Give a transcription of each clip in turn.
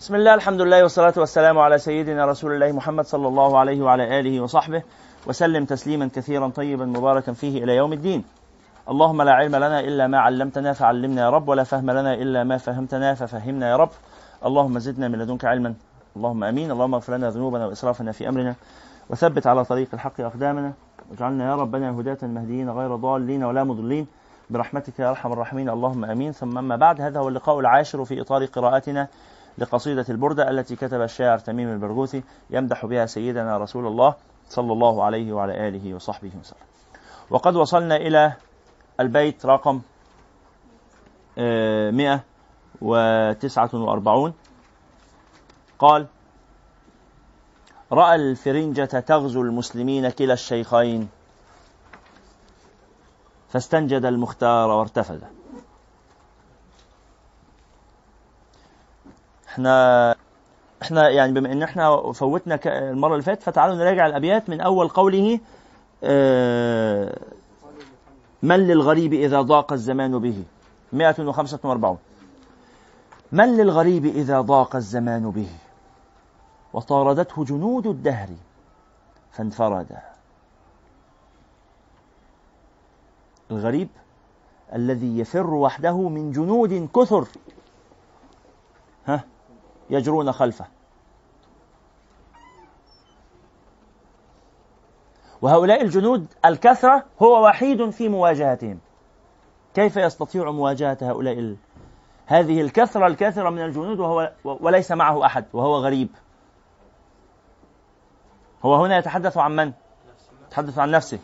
بسم الله الحمد لله والصلاة والسلام على سيدنا رسول الله محمد صلى الله عليه وعلى آله وصحبه وسلم تسليما كثيرا طيبا مباركا فيه إلى يوم الدين. اللهم لا علم لنا إلا ما علمتنا فعلمنا يا رب ولا فهم لنا إلا ما فهمتنا ففهمنا يا رب. اللهم زدنا من لدنك علما. اللهم آمين. اللهم اغفر لنا ذنوبنا وإسرافنا في أمرنا. وثبت على طريق الحق أقدامنا. واجعلنا يا ربنا هداة مهديين غير ضالين ولا مضلين. برحمتك يا أرحم الراحمين. اللهم آمين. ثم أما بعد هذا هو اللقاء العاشر في إطار قراءتنا لقصيدة البردة التي كتب الشاعر تميم البرغوثي يمدح بها سيدنا رسول الله صلى الله عليه وعلى آله وصحبه وسلم. وقد وصلنا إلى البيت رقم 149 قال رأى الفرنجة تغزو المسلمين كلا الشيخين فاستنجد المختار وارتفد. إحنا إحنا يعني بما ان إحنا فوتنا المرة اللي فاتت فتعالوا نراجع الأبيات من أول قوله آه من للغريب إذا ضاق الزمان به؟ 145 من للغريب إذا ضاق الزمان به؟ وطاردته جنود الدهر فانفرد. الغريب الذي يفر وحده من جنود كثر. ها؟ يجرون خلفه. وهؤلاء الجنود الكثرة هو وحيد في مواجهتهم. كيف يستطيع مواجهة هؤلاء ال... هذه الكثرة الكثرة من الجنود وهو وليس معه أحد وهو غريب. هو هنا يتحدث عن من؟ يتحدث عن نفسه.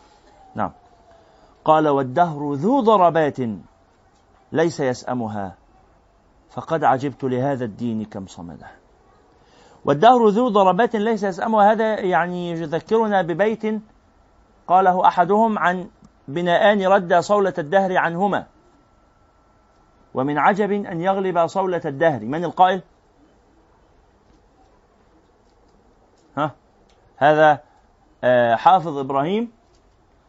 نعم. قال والدهر ذو ضربات ليس يسأمها. فقد عجبت لهذا الدين كم صمده. والدهر ذو ضربات ليس يسأمها هذا يعني يذكرنا ببيت قاله أحدهم عن بناءان رد صولة الدهر عنهما. ومن عجب أن يغلب صولة الدهر. من القائل؟ ها؟ هذا آه، حافظ إبراهيم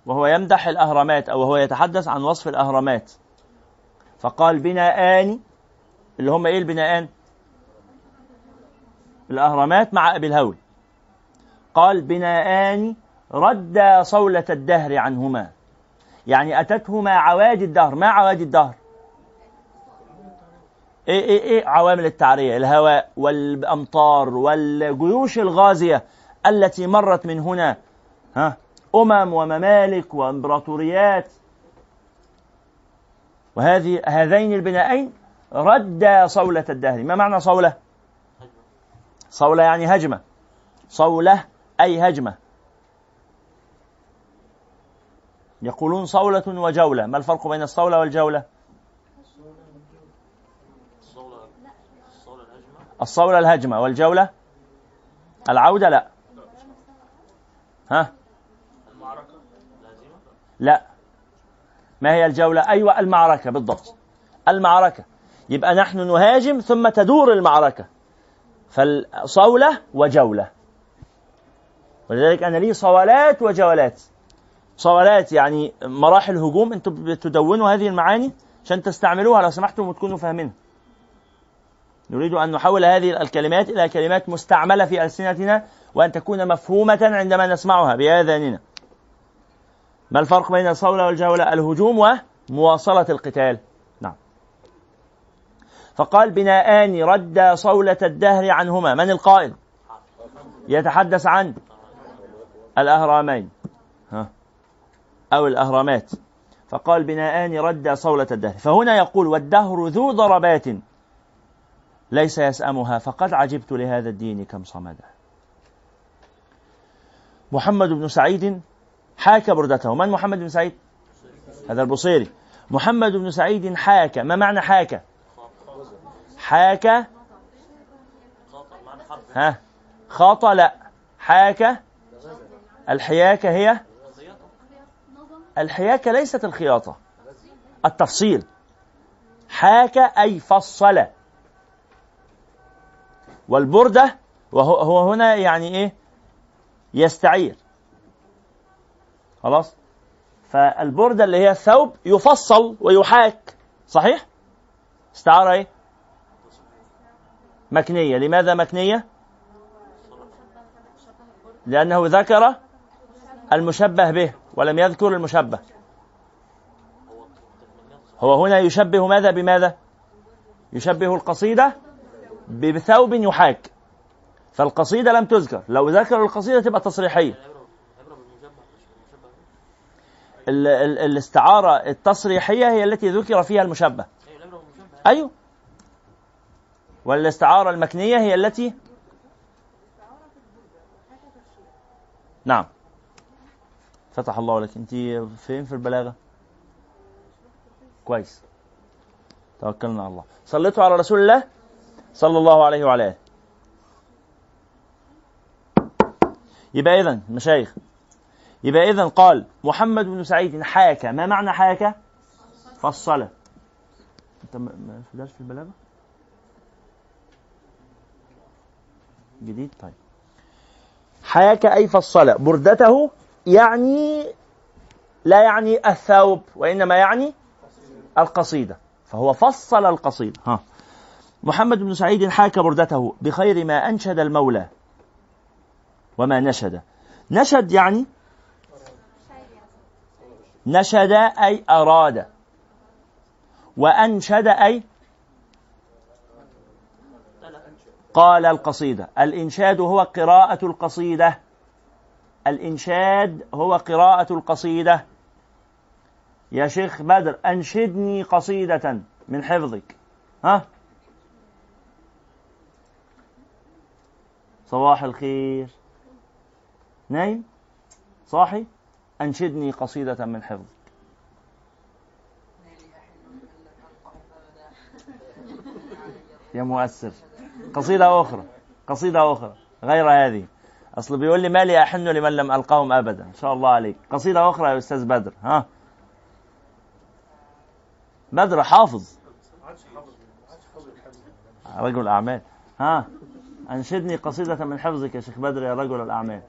وهو يمدح الأهرامات أو هو يتحدث عن وصف الأهرامات. فقال بناءان اللي هم إيه البناءان الأهرامات مع أبي الهول. قال بناءان رد صولة الدهر عنهما. يعني أتتهما عوادي الدهر. ما عوادي الدهر؟ إيه إيه إيه عوامل التعرية؟ الهواء والأمطار والجيوش الغازية التي مرت من هنا. ها؟ أمم وممالك وإمبراطوريات. وهذه هذين البنائين رد صولة الدهر. ما معنى صولة؟ صولة يعني هجمة. صولة أي هجمة. يقولون صولة وجولة. ما الفرق بين الصولة والجولة؟ الصولة الهجمة. والجولة؟ العودة لا. ها؟ المعركة لا. ما هي الجولة؟ أيوة المعركة بالضبط. المعركة. يبقى نحن نهاجم ثم تدور المعركة. فالصولة وجولة. ولذلك أنا لي صولات وجولات. صولات يعني مراحل هجوم أنتم بتدونوا هذه المعاني عشان تستعملوها لو سمحتم وتكونوا فاهمينها نريد أن نحول هذه الكلمات إلى كلمات مستعملة في ألسنتنا وأن تكون مفهومة عندما نسمعها بآذاننا. ما الفرق بين الصولة والجولة؟ الهجوم ومواصلة القتال. فقال بناءان رد صولة الدهر عنهما. من القائل؟ يتحدث عن الأهرامين. ها. أو الأهرامات. فقال بناءان رد صولة الدهر. فهنا يقول والدهر ذو ضربات ليس يسأمها. فقد عجبت لهذا الدين كم صمدا محمد بن سعيد حاك بردته. من محمد بن سعيد؟ هذا البصيري. محمد بن سعيد حاك. ما معنى حاك؟ حاك. ها. خاط لا حاك. الحياكة هي. الحياكة ليست الخياطة. التفصيل. حاك أي فصل. والبردة وهو هنا يعني إيه؟ يستعير. خلاص؟ فالبردة اللي هي الثوب يفصل ويحاك. صحيح؟ استعارة إيه؟ مكنية. لماذا مكنية؟ لأنه ذكر المشبه به ولم يذكر المشبه. هو هنا يشبه ماذا بماذا؟ يشبه القصيدة بثوب يحاك. فالقصيدة لم تذكر. لو ذكر القصيدة تبقى تصريحية. ال ال الاستعارة التصريحية هي التي ذكر فيها المشبه. أيوه. والاستعارة المكنية هي التي نعم. فتح الله لك. انت فين في البلاغة؟ كويس. توكلنا على الله. صليتوا على رسول الله صلى الله عليه وعلى آله. يبقى اذا مشايخ يبقى اذا قال محمد بن سعيد حاك. ما معنى حاك؟ فصل. انت ما في البلاغة؟ جديد؟ طيب. حاك أي فصل؟ بردته يعني لا يعني الثوب وإنما يعني القصيدة. فهو فصل القصيدة. ها. محمد بن سعيد حاك بردته بخير ما أنشد المولى وما نشد. نشد يعني نشد أي أراد. وأنشد أي قال القصيدة. الإنشاد هو قراءة القصيدة. الإنشاد هو قراءة القصيدة. يا شيخ بدر أنشدني قصيدة من حفظك. ها؟ صباح الخير. نايم؟ صاحي؟ أنشدني قصيدة من حفظ يا مؤثر. قصيدة أخرى قصيدة أخرى غير هذه. أصل بيقول لي مالي أحن لمن لم ألقاهم أبدا. إن شاء الله عليك. قصيدة أخرى يا أستاذ بدر ها؟ بدر حافظ. رجل أعمال ها؟ أنشدني قصيدة من حفظك يا شيخ بدر يا رجل الأعمال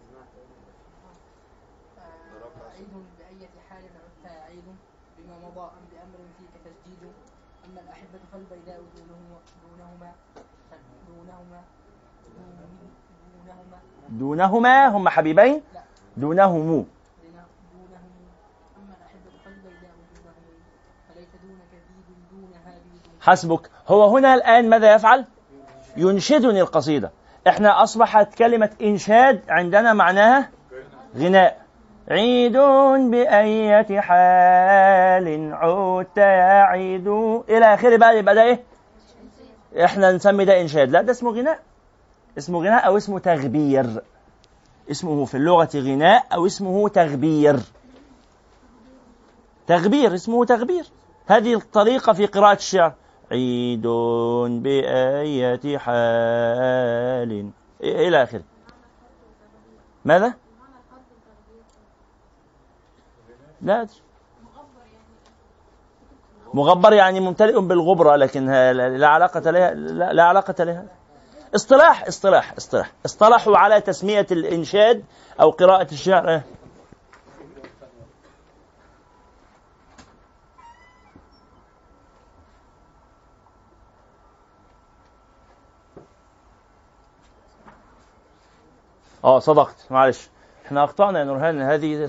فالبيداء دونهما دونهما دونهما دونهما هم حبيبين دونهم حسبك. هو هنا الآن ماذا يفعل؟ ينشدني القصيدة. إحنا أصبحت كلمة إنشاد عندنا معناها غناء. عيد بأية حال عدت يا عيد إلى آخره بقى يبقى ده إيه؟ إحنا نسمي ده إنشاد. لا ده اسمه غناء. اسمه غناء أو اسمه تغبير. اسمه في اللغة غناء أو اسمه تغبير. تغبير اسمه تغبير. هذه الطريقة في قراءة الشعر. عيد بأية حال. إلى آخره. ماذا؟ لا أدري. مغبر يعني ممتلئ بالغبرة لكن لا علاقة لها لا, لا علاقة لها. اصطلاح اصطلاح اصطلاح. اصطلحوا على تسمية الإنشاد أو قراءة الشعر. آه صدقت. معلش. إحنا أخطأنا يا نورهان. هذه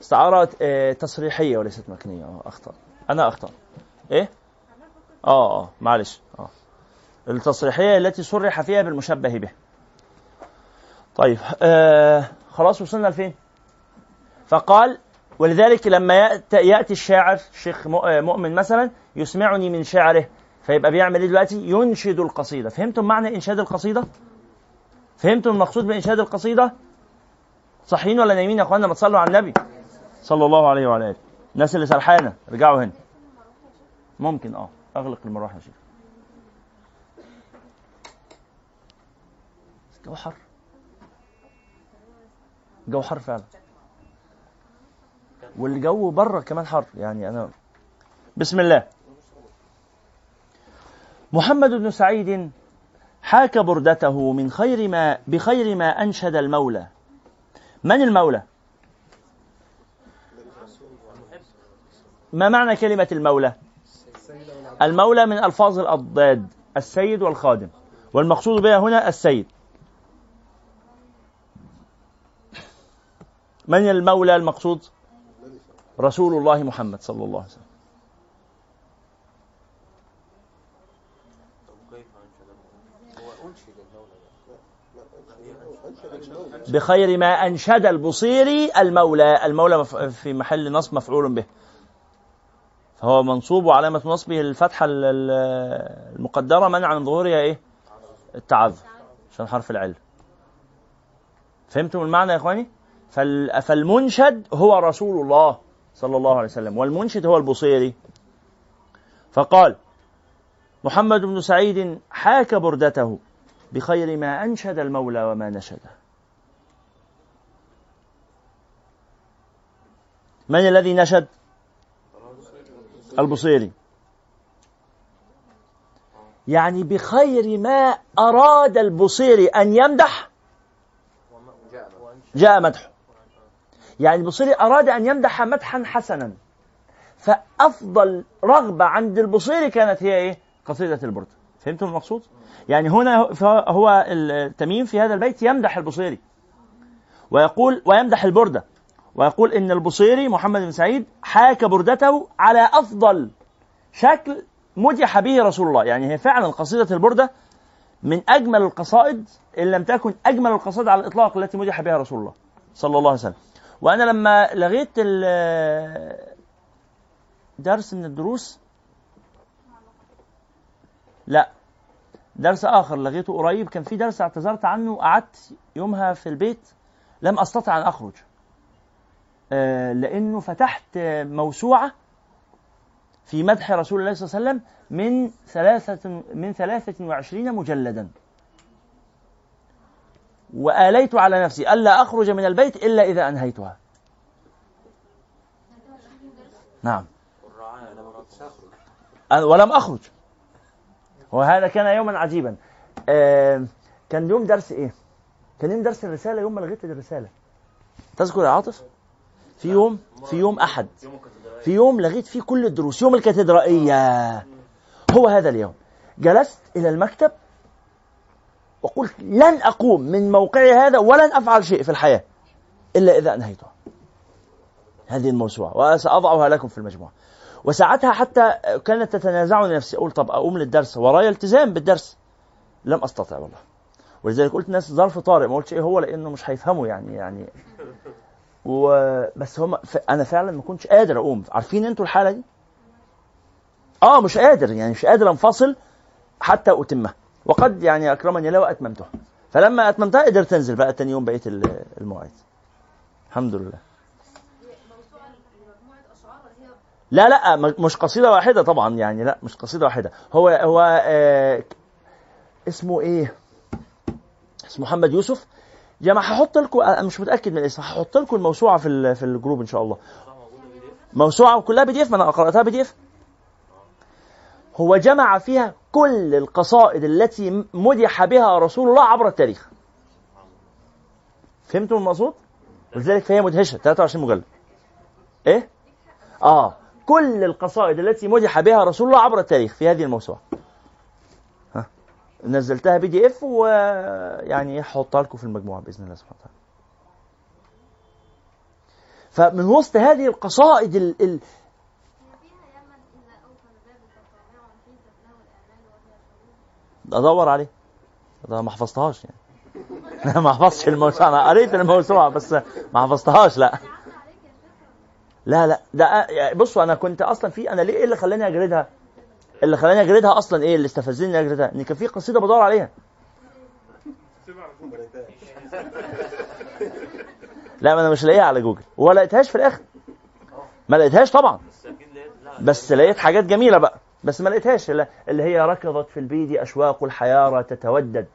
استعارة آه، تصريحية وليست مكنية. آه أخطأ. أنا أخطأ. إيه؟ آه آه. معلش. آه. التصريحية التي صرح فيها بالمشبه به. طيب آه خلاص وصلنا لفين؟ فقال ولذلك لما ياتي الشاعر الشيخ آه، مؤمن مثلا يسمعني من شعره فيبقى بيعمل إيه دلوقتي؟ ينشد القصيدة. فهمتم معنى إنشاد القصيدة؟ فهمتم المقصود بإنشاد القصيدة؟ صحيين ولا نايمين يا اخوانا ما تصلوا على النبي صلى الله عليه وعلى آله. الناس اللي سرحانة ارجعوا هنا. ممكن آه أغلق المروحة يا شيخ. الجو حر. الجو حر فعلا. والجو بره كمان حر. يعني أنا بسم الله. محمد بن سعيد حاك بردته من خير ما بخير ما أنشد المولى. من المولى؟ ما معنى كلمة المولى؟ المولى من ألفاظ الأضداد السيد والخادم. والمقصود بها هنا السيد. من المولى المقصود؟ رسول الله محمد صلى الله عليه وسلم. بخير ما أنشد البصيري المولى. المولى في محل نصب مفعول به. فهو منصوب وعلامة نصبه الفتحة المقدرة منع من ظهورها إيه؟ التعذر عشان حرف العلة فهمتم المعنى يا إخواني؟ فالمنشد هو رسول الله صلى الله عليه وسلم والمنشد هو البصيري. فقال محمد بن سعيد حاك بردته بخير ما أنشد المولى وما نشده. من الذي نشد؟ البصيري. يعني بخير ما أراد البصيري أن يمدح؟ جاء مدحه يعني البصيري أراد أن يمدح مدحا حسنا. فأفضل رغبة عند البصيري كانت هي إيه؟ قصيدة البرد. فهمتم المقصود؟ يعني هنا هو التميم في هذا البيت يمدح البصيري. ويقول ويمدح البردة. ويقول إن البصيري محمد بن سعيد حاك بردته على أفضل شكل مدح به رسول الله. يعني هي فعلا قصيدة البردة من أجمل القصائد إن لم تكن أجمل القصائد على الإطلاق التي مدح بها رسول الله صلى الله عليه وسلم. وأنا لما لغيت درس من الدروس لا درس آخر لغيته قريب كان في درس اعتذرت عنه قعدت يومها في البيت لم أستطع أن أخرج. آه، لأنه فتحت موسوعة في مدح رسول الله صلى الله عليه وسلم من ثلاثة من ثلاثة وعشرين مجلدا. وآليت على نفسي ألا أخرج من البيت إلا إذا أنهيتها. نعم. ولم أخرج. وهذا كان يوما عجيبا. آه كان يوم درس إيه؟ كان يوم درس الرسالة يوم ما لغيت الرسالة. تذكر يا عاطف؟ في يوم في يوم أحد. في يوم لغيت فيه كل الدروس يوم الكاتدرائية. هو هذا اليوم. جلست إلى المكتب وقلت لن أقوم من موقعي هذا ولن أفعل شيء في الحياة إلا إذا أنهيته. هذه الموسوعة. وسأضعها لكم في المجموعة. وساعتها حتى كانت تتنازعني نفسي. أقول طب أقوم للدرس. ورايا التزام بالدرس. لم أستطع والله. ولذلك قلت الناس ظرف طارئ. ما قلتش إيه هو لأنه مش هيفهموا يعني يعني. وبس هم ف... أنا فعلا ما كنتش قادر أقوم. عارفين أنتوا الحالة دي؟ آه مش قادر يعني مش قادر أنفصل حتى أتمها. وقد يعني أكرمني الله واتممتها فلما أتممتها قدرت انزل بقى تاني يوم بقيه المواعيد الحمد لله. لا لا مش قصيدة واحدة طبعا يعني لا مش قصيدة واحدة. هو هو آه اسمه إيه؟ اسمه محمد يوسف. جماعة هحط لكم أنا مش متأكد من الاسم. هحط لكم الموسوعة في في ال group إن شاء الله. موسوعة كلها PDF؟ ما أنا قرأتها PDF؟ هو جمع فيها كل القصائد التي مدح بها رسول الله عبر التاريخ. فهمتوا المقصود؟ ولذلك فهي مدهشة 23 مجلد. إيه؟ آه. كل القصائد التي مدح بها رسول الله عبر التاريخ في هذه الموسوعة. نزلتها بي دي إف ويعني هحطها لكم في المجموعة بإذن الله سبحانه وتعالى. فمن وسط هذه القصائد ال ال أدور عليه. ده ما حفظتهاش يعني. ما حفظتش الموسوعة. أنا قريت الموسوعة بس ما حفظتهاش لا. لا لا. ده بصوا أنا كنت أصلا في أنا ليه إيه اللي خلاني أجردها؟ اللي خلاني أجردها أصلا إيه؟ اللي استفزني أجردها. إن كان في قصيدة بدور عليها. لا ما أنا مش لاقيها على جوجل. ولا لقيتهاش في الآخر. ما لقيتهاش طبعا. بس لقيت حاجات جميلة بقى. بس ما لقيتهاش اللي هي ركضت في البيد أشواق الحيارى تتودد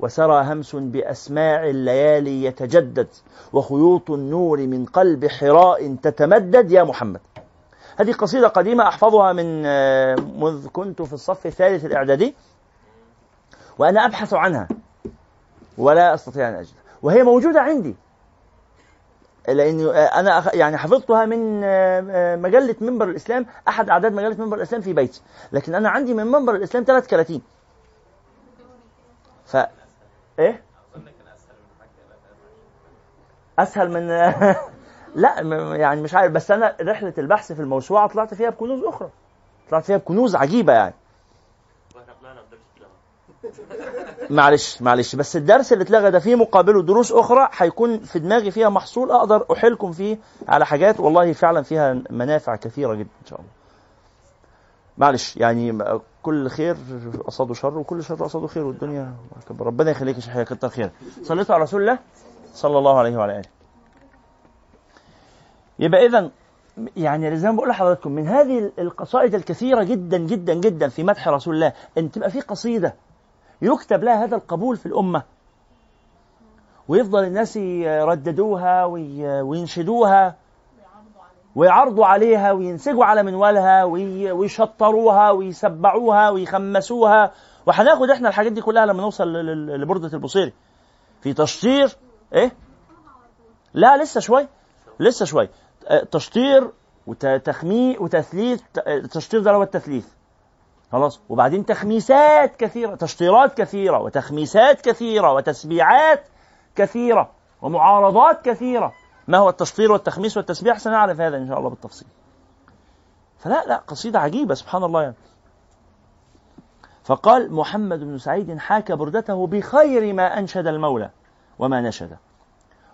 وسرى همس بأسماع الليالي يتجدد وخيوط النور من قلب حراء تتمدد. يا محمد هذه قصيدة قديمة أحفظها من آه، منذ كنت في الصف الثالث الإعدادي وأنا أبحث عنها ولا أستطيع أن أجدها وهي موجودة عندي. لأني آه، أنا يعني حفظتها من آه، مجلة منبر الإسلام أحد أعداد مجلة منبر الإسلام في بيتي. لكن أنا عندي من منبر الإسلام ثلاث كراتين. ف إيه؟ أسهل من لا يعني مش عارف بس أنا رحلة البحث في الموسوعة طلعت فيها بكنوز أخرى. طلعت فيها بكنوز عجيبة يعني. معلش معلش بس الدرس اللي اتلغى ده فيه مقابله دروس أخرى هيكون في دماغي فيها محصول أقدر أحيلكم فيه على حاجات والله فعلا فيها منافع كثيرة جدا إن شاء الله. معلش يعني كل خير قصاده شر وكل شر قصاده خير والدنيا ربنا يخليك يا شيخ كتر خير. صليتوا على رسول الله صلى الله عليه وعلى آله. يبقى اذا يعني زي ما بقول لحضراتكم من هذه القصائد الكثيرة جدا جدا جدا في مدح رسول الله إن تبقى في قصيدة يكتب لها هذا القبول في الأمة. ويفضل الناس يرددوها وينشدوها ويعرضوا عليها وينسجوا على منوالها ويشطروها ويسبعوها ويخمسوها. وهناخد إحنا الحاجات دي كلها لما نوصل لبردة البصيري في تشطير إيه؟ لا لسه شوي لسه شوي. أه، تشطير وتخميء وتثليث التشطير ده هو التثليث. خلاص. وبعدين تخميسات كثيرة تشطيرات كثيرة وتخميسات كثيرة وتسبيعات كثيرة ومعارضات كثيرة. ما هو التشطير والتخميس والتسبيح سنعرف هذا إن شاء الله بالتفصيل. فلا لا قصيدة عجيبة سبحان الله. يعني فقال محمد بن سعيد حاك بردته بخير ما أنشد المولى وما نشد.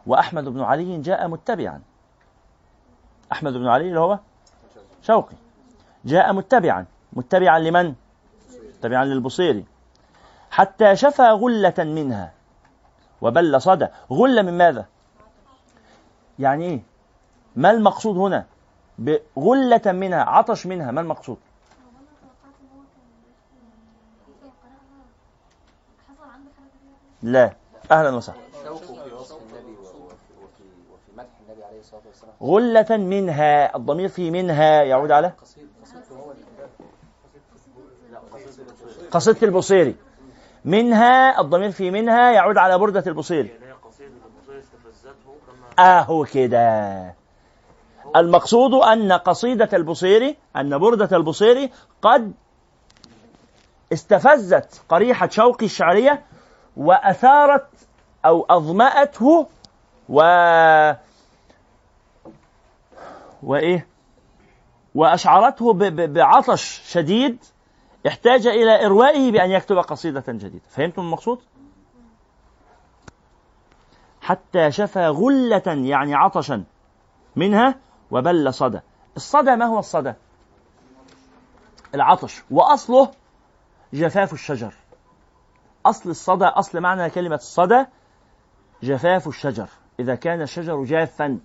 وأحمد بن علي جاء متبعا. أحمد بن علي اللي هو شوقي. جاء متبعا. متبعا لمن؟ متبعا للبصيري. حتى شفى غلة منها. وبل صدى. غلة من ماذا؟ يعني إيه؟ ما المقصود هنا؟ بغلة منها عطش منها ما المقصود؟ لا. أهلا وسهلا. غلة منها الضمير في منها يعود على؟ قصيدة البصيري منها الضمير في منها يعود على بردة البصيري اهو كده. المقصود أن قصيدة البصيري أن بردة البصيري قد استفزت قريحة شوقي الشعرية وأثارت أو أظمأته و وإيه؟ وأشعرته بعطش شديد احتاج إلى إروائه بأن يكتب قصيدة جديدة. فهمتم المقصود؟ حتى شفى غلة يعني عطشا منها وبل صدى. الصدى ما هو الصدى؟ العطش. وأصله جفاف الشجر. أصل الصدى أصل معنى كلمة الصدى جفاف الشجر. إذا كان الشجر جافا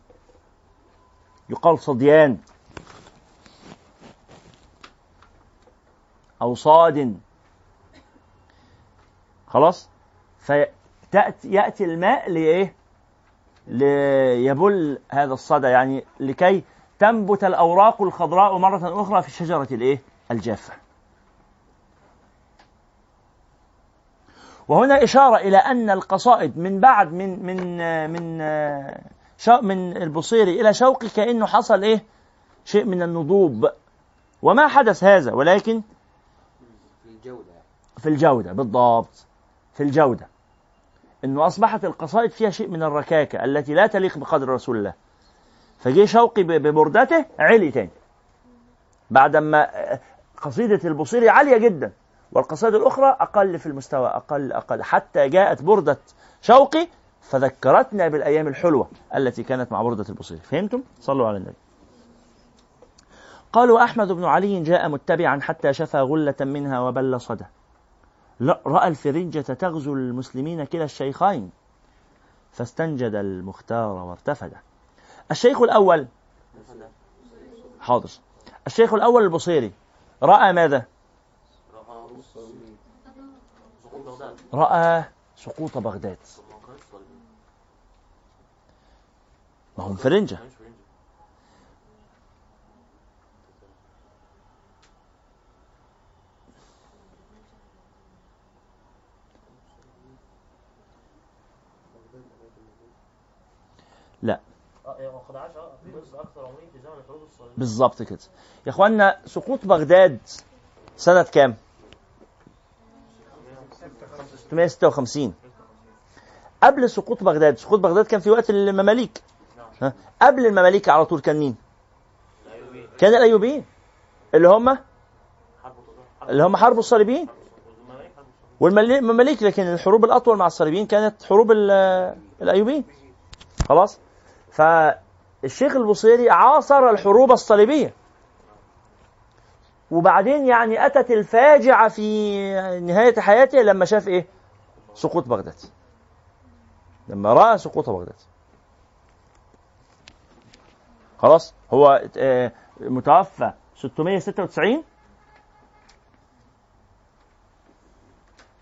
يقال صديان. أو صاد. خلاص؟ فتأتي يأتي الماء لإيه؟ ليبل هذا الصدى يعني لكي تنبت الأوراق الخضراء مرة أخرى في الشجرة الإيه؟ الجافة. وهنا إشارة إلى أن القصائد من بعد من من من من البصيري إلى شوقي كأنه حصل إيه؟ شيء من النضوب. وما حدث هذا ولكن في الجودة بالضبط. في الجودة. إنه أصبحت القصائد فيها شيء من الركاكة التي لا تليق بقدر رسول الله. فجي شوقي ببردته علي تاني. بعدما قصيدة البصيري عالية جدا والقصائد الأخرى أقل في المستوى أقل أقل. حتى جاءت بردة شوقي فذكرتنا بالأيام الحلوة التي كانت مع بردة البصيري. فهمتم؟ صلوا على النبي. قالوا أحمد بن علي جاء متبعا حتى شفى غلة منها وبل صدى. رأى الفرنجة تغزو المسلمين كلا الشيخين. فاستنجد المختار وارتفد. الشيخ الأول حاضر. الشيخ الأول البصيري رأى ماذا؟ رأى سقوط بغداد. ما هم فرنجة لا بالظبط كده. يا إخوانا سقوط بغداد سنة كام؟ 656 قبل سقوط بغداد سقوط بغداد كان في وقت المماليك ها؟ قبل المماليك على طول كان مين؟ كان الأيوبيين. اللي هم؟ اللي هم حرب الصليبيين. والمماليك لكن الحروب الأطول مع الصليبيين كانت حروب الأيوبيين. خلاص؟ فالشيخ البصيري عاصر الحروب الصليبية. وبعدين يعني أتت الفاجعة في نهاية حياته لما شاف إيه؟ سقوط بغداد. لما رأى سقوط بغداد. خلاص هو آه، متوفى 696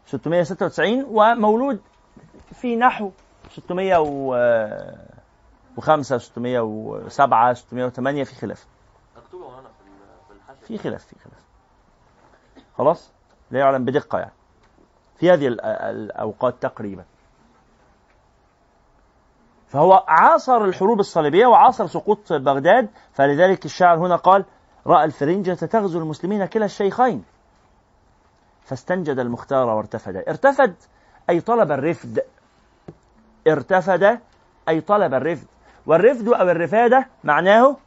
696 ومولود في نحو 605 607 608 في خلاف. في خلاف في خلاف. خلاص؟ لا يعلم بدقة يعني. في هذه الأوقات تقريبا. فهو عاصر الحروب الصليبية وعاصر سقوط بغداد فلذلك الشاعر هنا قال رأى الفرنجة تغزو المسلمين كلا الشيخين فاستنجد المختار وارتفد. ارتفد أي طلب الرفد. ارتفد أي طلب الرفد. والرفد أو الرفادة معناه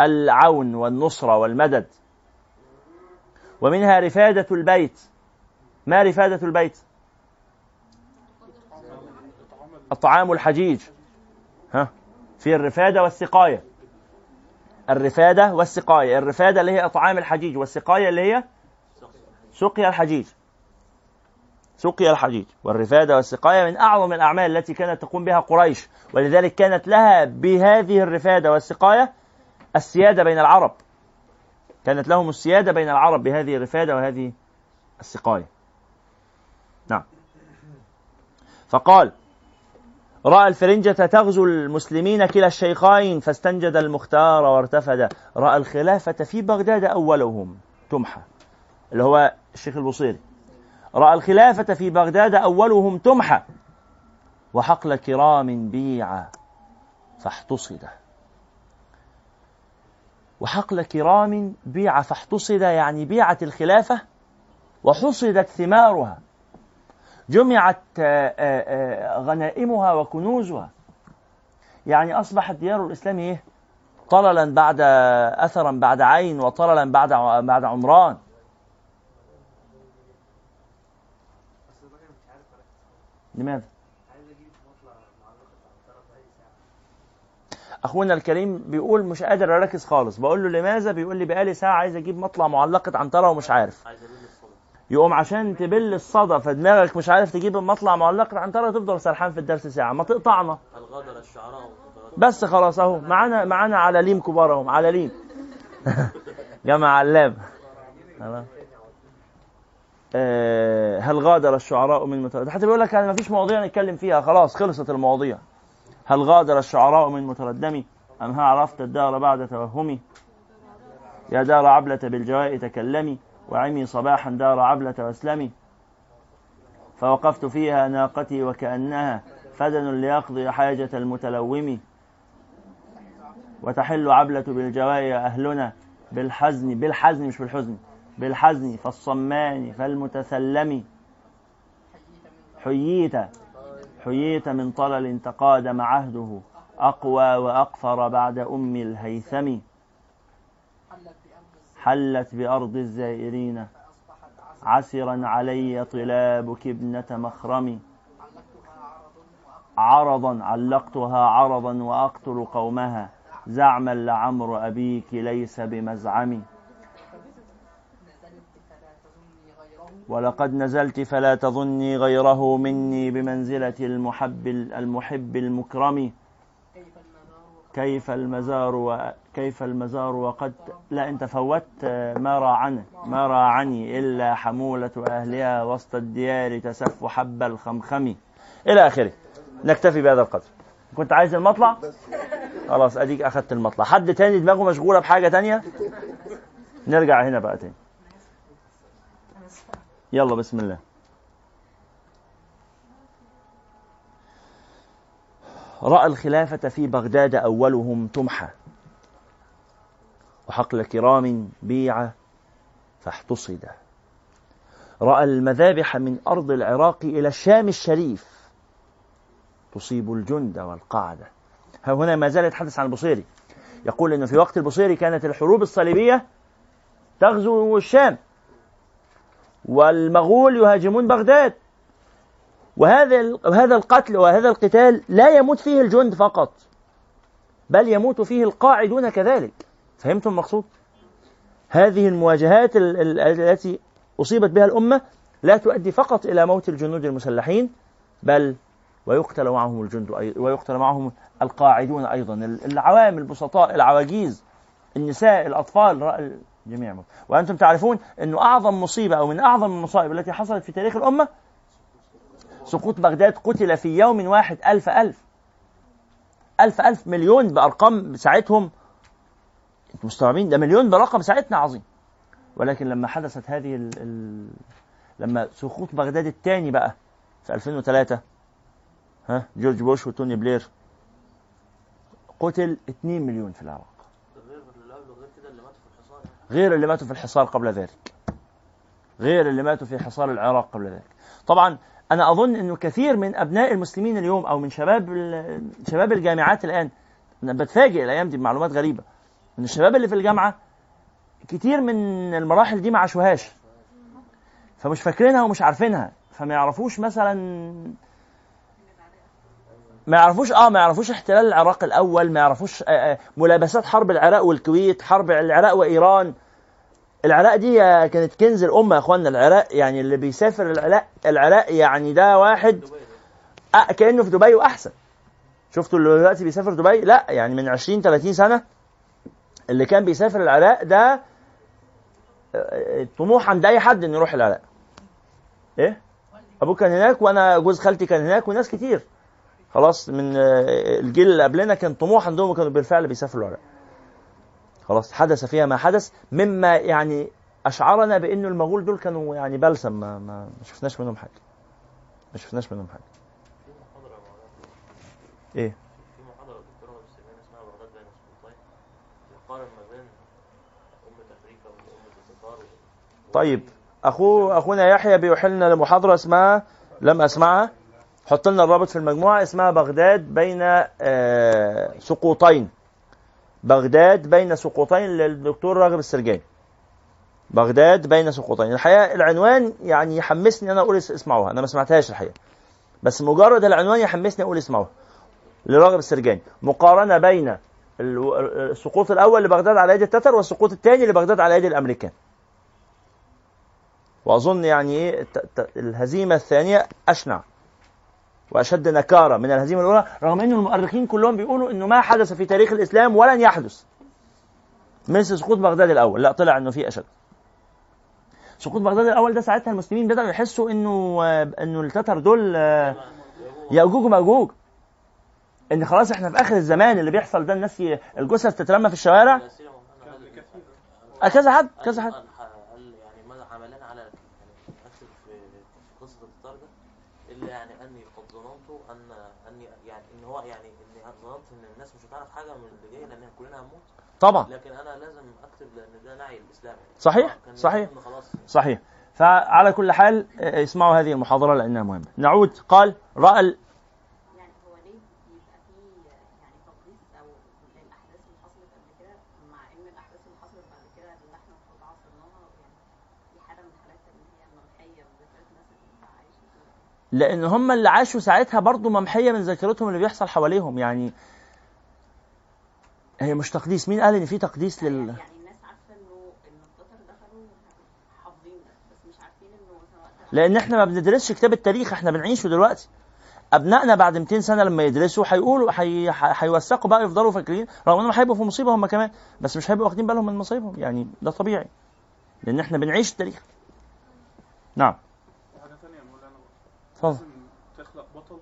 العون والنصرة والمدد. ومنها رفادة البيت. ما رفادة البيت؟ الطعام الحجيج. ها؟ في الرفادة والسقاية. الرفادة والسقاية. الرفادة اللي هي أطعام الحجيج والسقاية اللي هي سقيا الحجيج. سقيا الحجيج. والرفادة والسقاية من أعظم الأعمال التي كانت تقوم بها قريش. ولذلك كانت لها بهذه الرفادة والسقاية السيادة بين العرب. كانت لهم السيادة بين العرب بهذه الرفادة وهذه السقاية. نعم. فقال رأى الفرنجة تغزو المسلمين كلا الشيخين فاستنجد المختار وارتفد. رأى الخلافة في بغداد أولهم. تمحى. اللي هو الشيخ البصيري. رأى الخلافة في بغداد أولهم تمحى وحقل كرام بيع فاحتصد. وحقل كرام بيع فاحتصد يعني بيعت الخلافة وحصدت ثمارها جمعت آه، آه، آه، غنائمها وكنوزها. يعني أصبحت ديار الإسلام إيه؟ طللا بعد أثرا بعد عين وطللا بعد بعد عمران. لماذا؟ أخونا الكريم بيقول مش قادر أركز خالص. بقول له لماذا؟ بيقول لي بقالي ساعة عايز أجيب مطلع معلقة عنتره ومش عارف. يقوم عشان تبل الصدى فدماغك مش عارف تجيب المطلع معلقة عنترة تفضل سرحان في الدرس ساعة. ما تقطعنا. الغدر الشعراء بس خلاص أهو. معانا معانا علاليم كبار أهو. علاليم جمع علام هل غادر الشعراء من متردد حتى بيقول لك ما فيش مواضيع نتكلم فيها. خلاص خلصت المواضيع. هل غادر الشعراء من متردمي؟ أم ها عرفت الدار بعد توهمي؟ يا دار عبلة بالجواء تكلمي وعمي صباحا دار عبلة واسلمي فوقفت فيها ناقتي وكأنها فدن ليقضي حاجة المتلوم. وتحل عبلة بالجواء أهلنا بالحزن بالحزن مش بالحزن. بالحزن فالصمان فالمتسلم. حييت. حييت من طلل تقادم عهده. أقوى وأقفر بعد أم الهيثم. حلت بأرض الزائرين. عسرا علي طلابك ابنة مخرم. عرضا علقتها عرضا وأقتل قومها. زعما لعمر أبيك ليس بمزعم. ولقد نزلت فلا تظني غيره مني بمنزلة المحب المحب المكرم. كيف المزار وكيف المزار وقد لا انت فوت ما راعني ما راعني إلا حمولة أهلها وسط الديار تسف حب الخمخم. إلى آخره. نكتفي بهذا القدر. كنت عايز المطلع؟ خلاص أديك أخذت المطلع. حد تاني دماغه مشغولة بحاجة تانية؟ نرجع هنا بقى تاني. يلا بسم الله. رأى الخلافة في بغداد أولهم تمحى. وحقل كرام بيع فاحتصد. رأى المذابح من أرض العراق إلى الشام الشريف. تصيب الجند والقاعدة ها هنا ما زال يتحدث عن البصيري. يقول أنه في وقت البصيري كانت الحروب الصليبية تغزو الشام. والمغول يهاجمون بغداد. وهذا وهذا القتل وهذا القتال لا يموت فيه الجند فقط بل يموت فيه القاعدون كذلك. فهمتم المقصود؟ هذه المواجهات التي أصيبت بها الأمة لا تؤدي فقط إلى موت الجنود المسلحين بل ويقتل معهم الجند ويقتل معهم القاعدون أيضا. العوام البسطاء العواجيز النساء الأطفال جميع موت. وأنتم تعرفون أنه أعظم مصيبة أو من أعظم المصائب التي حصلت في تاريخ الأمة سقوط بغداد قتل في يوم واحد ألف ألف. ألف ألف مليون بأرقام ساعتهم. أنتم مستوعبين؟ ده مليون برقم ساعتنا عظيم. ولكن لما حدثت هذه ال ال لما سقوط بغداد الثاني بقى في 2003 ها جورج بوش وتوني بلير قتل 2 مليون في العراق. غير اللي ماتوا في الحصار قبل ذلك. غير اللي ماتوا في حصار العراق قبل ذلك. طبعا أنا أظن إنه كثير من أبناء المسلمين اليوم أو من شباب شباب الجامعات الآن أنا بتفاجئ الأيام دي بمعلومات غريبة إن الشباب اللي في الجامعة كتير من المراحل دي ما عاشوهاش. فمش فاكرينها ومش عارفينها. فما يعرفوش مثلا ما يعرفوش آه ما يعرفوش احتلال العراق الأول ما يعرفوش آه آه ملابسات حرب العراق والكويت حرب العراق وإيران. العراق دي كانت كنز الأمة يا اخوانا العراق يعني اللي بيسافر العراق العراق يعني ده واحد آه كأنه في دبي وأحسن. شفتوا اللي دلوقتي بيسافر دبي؟ لا يعني من 20 30 سنة اللي كان بيسافر العراق ده طموح عند أي حد إنه يروح العراق. إيه؟ أبوك كان هناك وأنا جوز خالتي كان هناك وناس كتير. خلاص من الجيل اللي قبلنا كان طموح عندهم وكانوا بالفعل بيسافروا العراق. خلاص حدث فيها ما حدث مما يعني أشعرنا بأنه المغول دول كانوا يعني بلسم ما, ما شفناش منهم حاجة. ما شفناش منهم حاجة. إيه؟ في محاضرة اسمها بغداد بين ما بين امه أمريكا وامه التتار طيب اخو أخونا يحيى بيحلنا لمحاضره اسمها لم أسمعها. حط لنا الرابط في المجموعة اسمها بغداد بين آه سقوطين. بغداد بين سقوطين للدكتور راغب السرجاني بغداد بين سقوطين. الحقيقة العنوان يعني يحمسني أنا أقول اسمعوها. أنا ما سمعتهاش الحقيقة. بس مجرد العنوان يحمسني أقول اسمعوها. لراغب السرجاني مقارنة بين السقوط الأول لبغداد على يد التتر والسقوط الثاني لبغداد على يد الأمريكان. وأظن يعني إيه الهزيمة الثانية أشنع. وأشد نكارة من الهزيمة الأولى رغم أن المؤرخين كلهم بيقولوا إنه ما حدث في تاريخ الإسلام ولن يحدث. مثل سقوط بغداد الأول؟ لا طلع إنه في أشد. سقوط بغداد الأول ده ساعتها المسلمين بدأوا يحسوا إنه إنه التتر دول يأجوج ومأجوج. إن خلاص إحنا في آخر الزمان اللي بيحصل ده الناس الجثث تترمى في الشوارع. كذا حد كذا حد يعني ماذا حملنا على اكتب في قصه التتار ده الا يعني اني قد ظننت ان اني يعني ان هو يعني اني ظننت ان الناس مش هتعرف حاجة من اللي جاي لأن كلنا هنموت طبعا. لكن أنا لازم أكتب لأن ده نعي الإسلام. صحيح؟ صحيح. صحيح. فعلى كل حال اسمعوا هذه المحاضرة لأنها مهمة. نعود. قال رأى لأن هم اللي عاشوا ساعتها برضه ممحية من ذاكرتهم اللي بيحصل حواليهم. يعني هي مش تقديس. مين قال إن في تقديس لل يعني الناس عارفة انه دخلوا حافظين ده بس مش عارفين إنه لأن إحنا ما بندرسش كتاب التاريخ إحنا بنعيشه دلوقتي. أبنائنا بعد 200 سنة لما يدرسوا هيقولوا هيوثقوا بقى يفضلوا فاكرين رغم إنهم هيبقوا في مصيبة هم كمان بس مش هيبقوا واخدين بالهم من مصايبهم يعني ده طبيعي لأن إحنا بنعيش التاريخ. نعم. حاجة ثانية يا مولانا اتفضل. تخلق بطل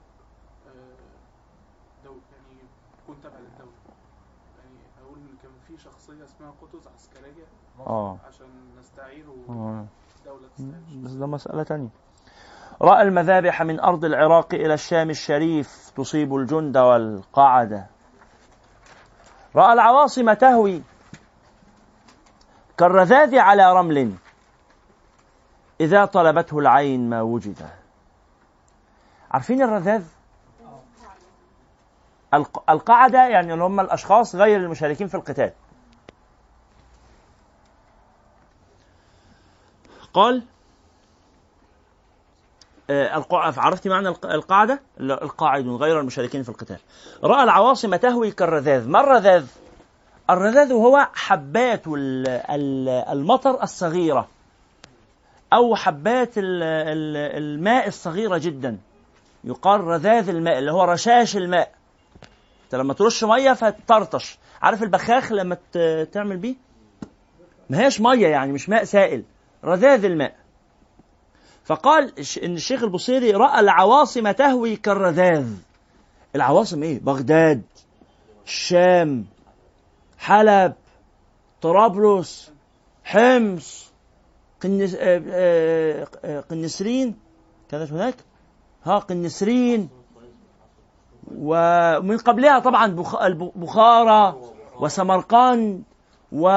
دو يعني يكون تابع للدولة. أقول إن كان في شخصية اسمها قطز عسكرية آه. عشان نستعيره آه. دولة تستعير. بس ده مسألة تانية. رأى المذابح من أرض العراق إلى الشام الشريف تصيب الجند والقعدة رأى العواصم تهوي كالرذاذ على رمل. إذا طلبته العين ما وجد. عارفين الرذاذ؟ القعدة يعني اللي هم الأشخاص غير المشاركين في القتال. قال آه، عرفت معنى الق- القاعدة؟ القاعدون غير المشاركين في القتال. رأى العواصم تهوي كالرذاذ. ما الرذاذ؟ الرذاذ هو حبات ال- ال- المطر الصغيرة أو حبات ال- ال- الماء الصغيرة جدا. يقال رذاذ الماء اللي هو رشاش الماء. انت لما ترش مية فتطرطش عارف البخاخ لما تعمل بيه؟ ما هيش مية يعني مش ماء سائل رذاذ الماء. فقال إن الشيخ البصيري رأى العواصم تهوي كالرذاذ. العواصم إيه؟ بغداد الشام حلب طرابلس حمص قنس... آه، آه، آه، قنسرين. كانت هناك؟ ها قنسرين. ومن قبلها طبعا بخارى وسمرقند و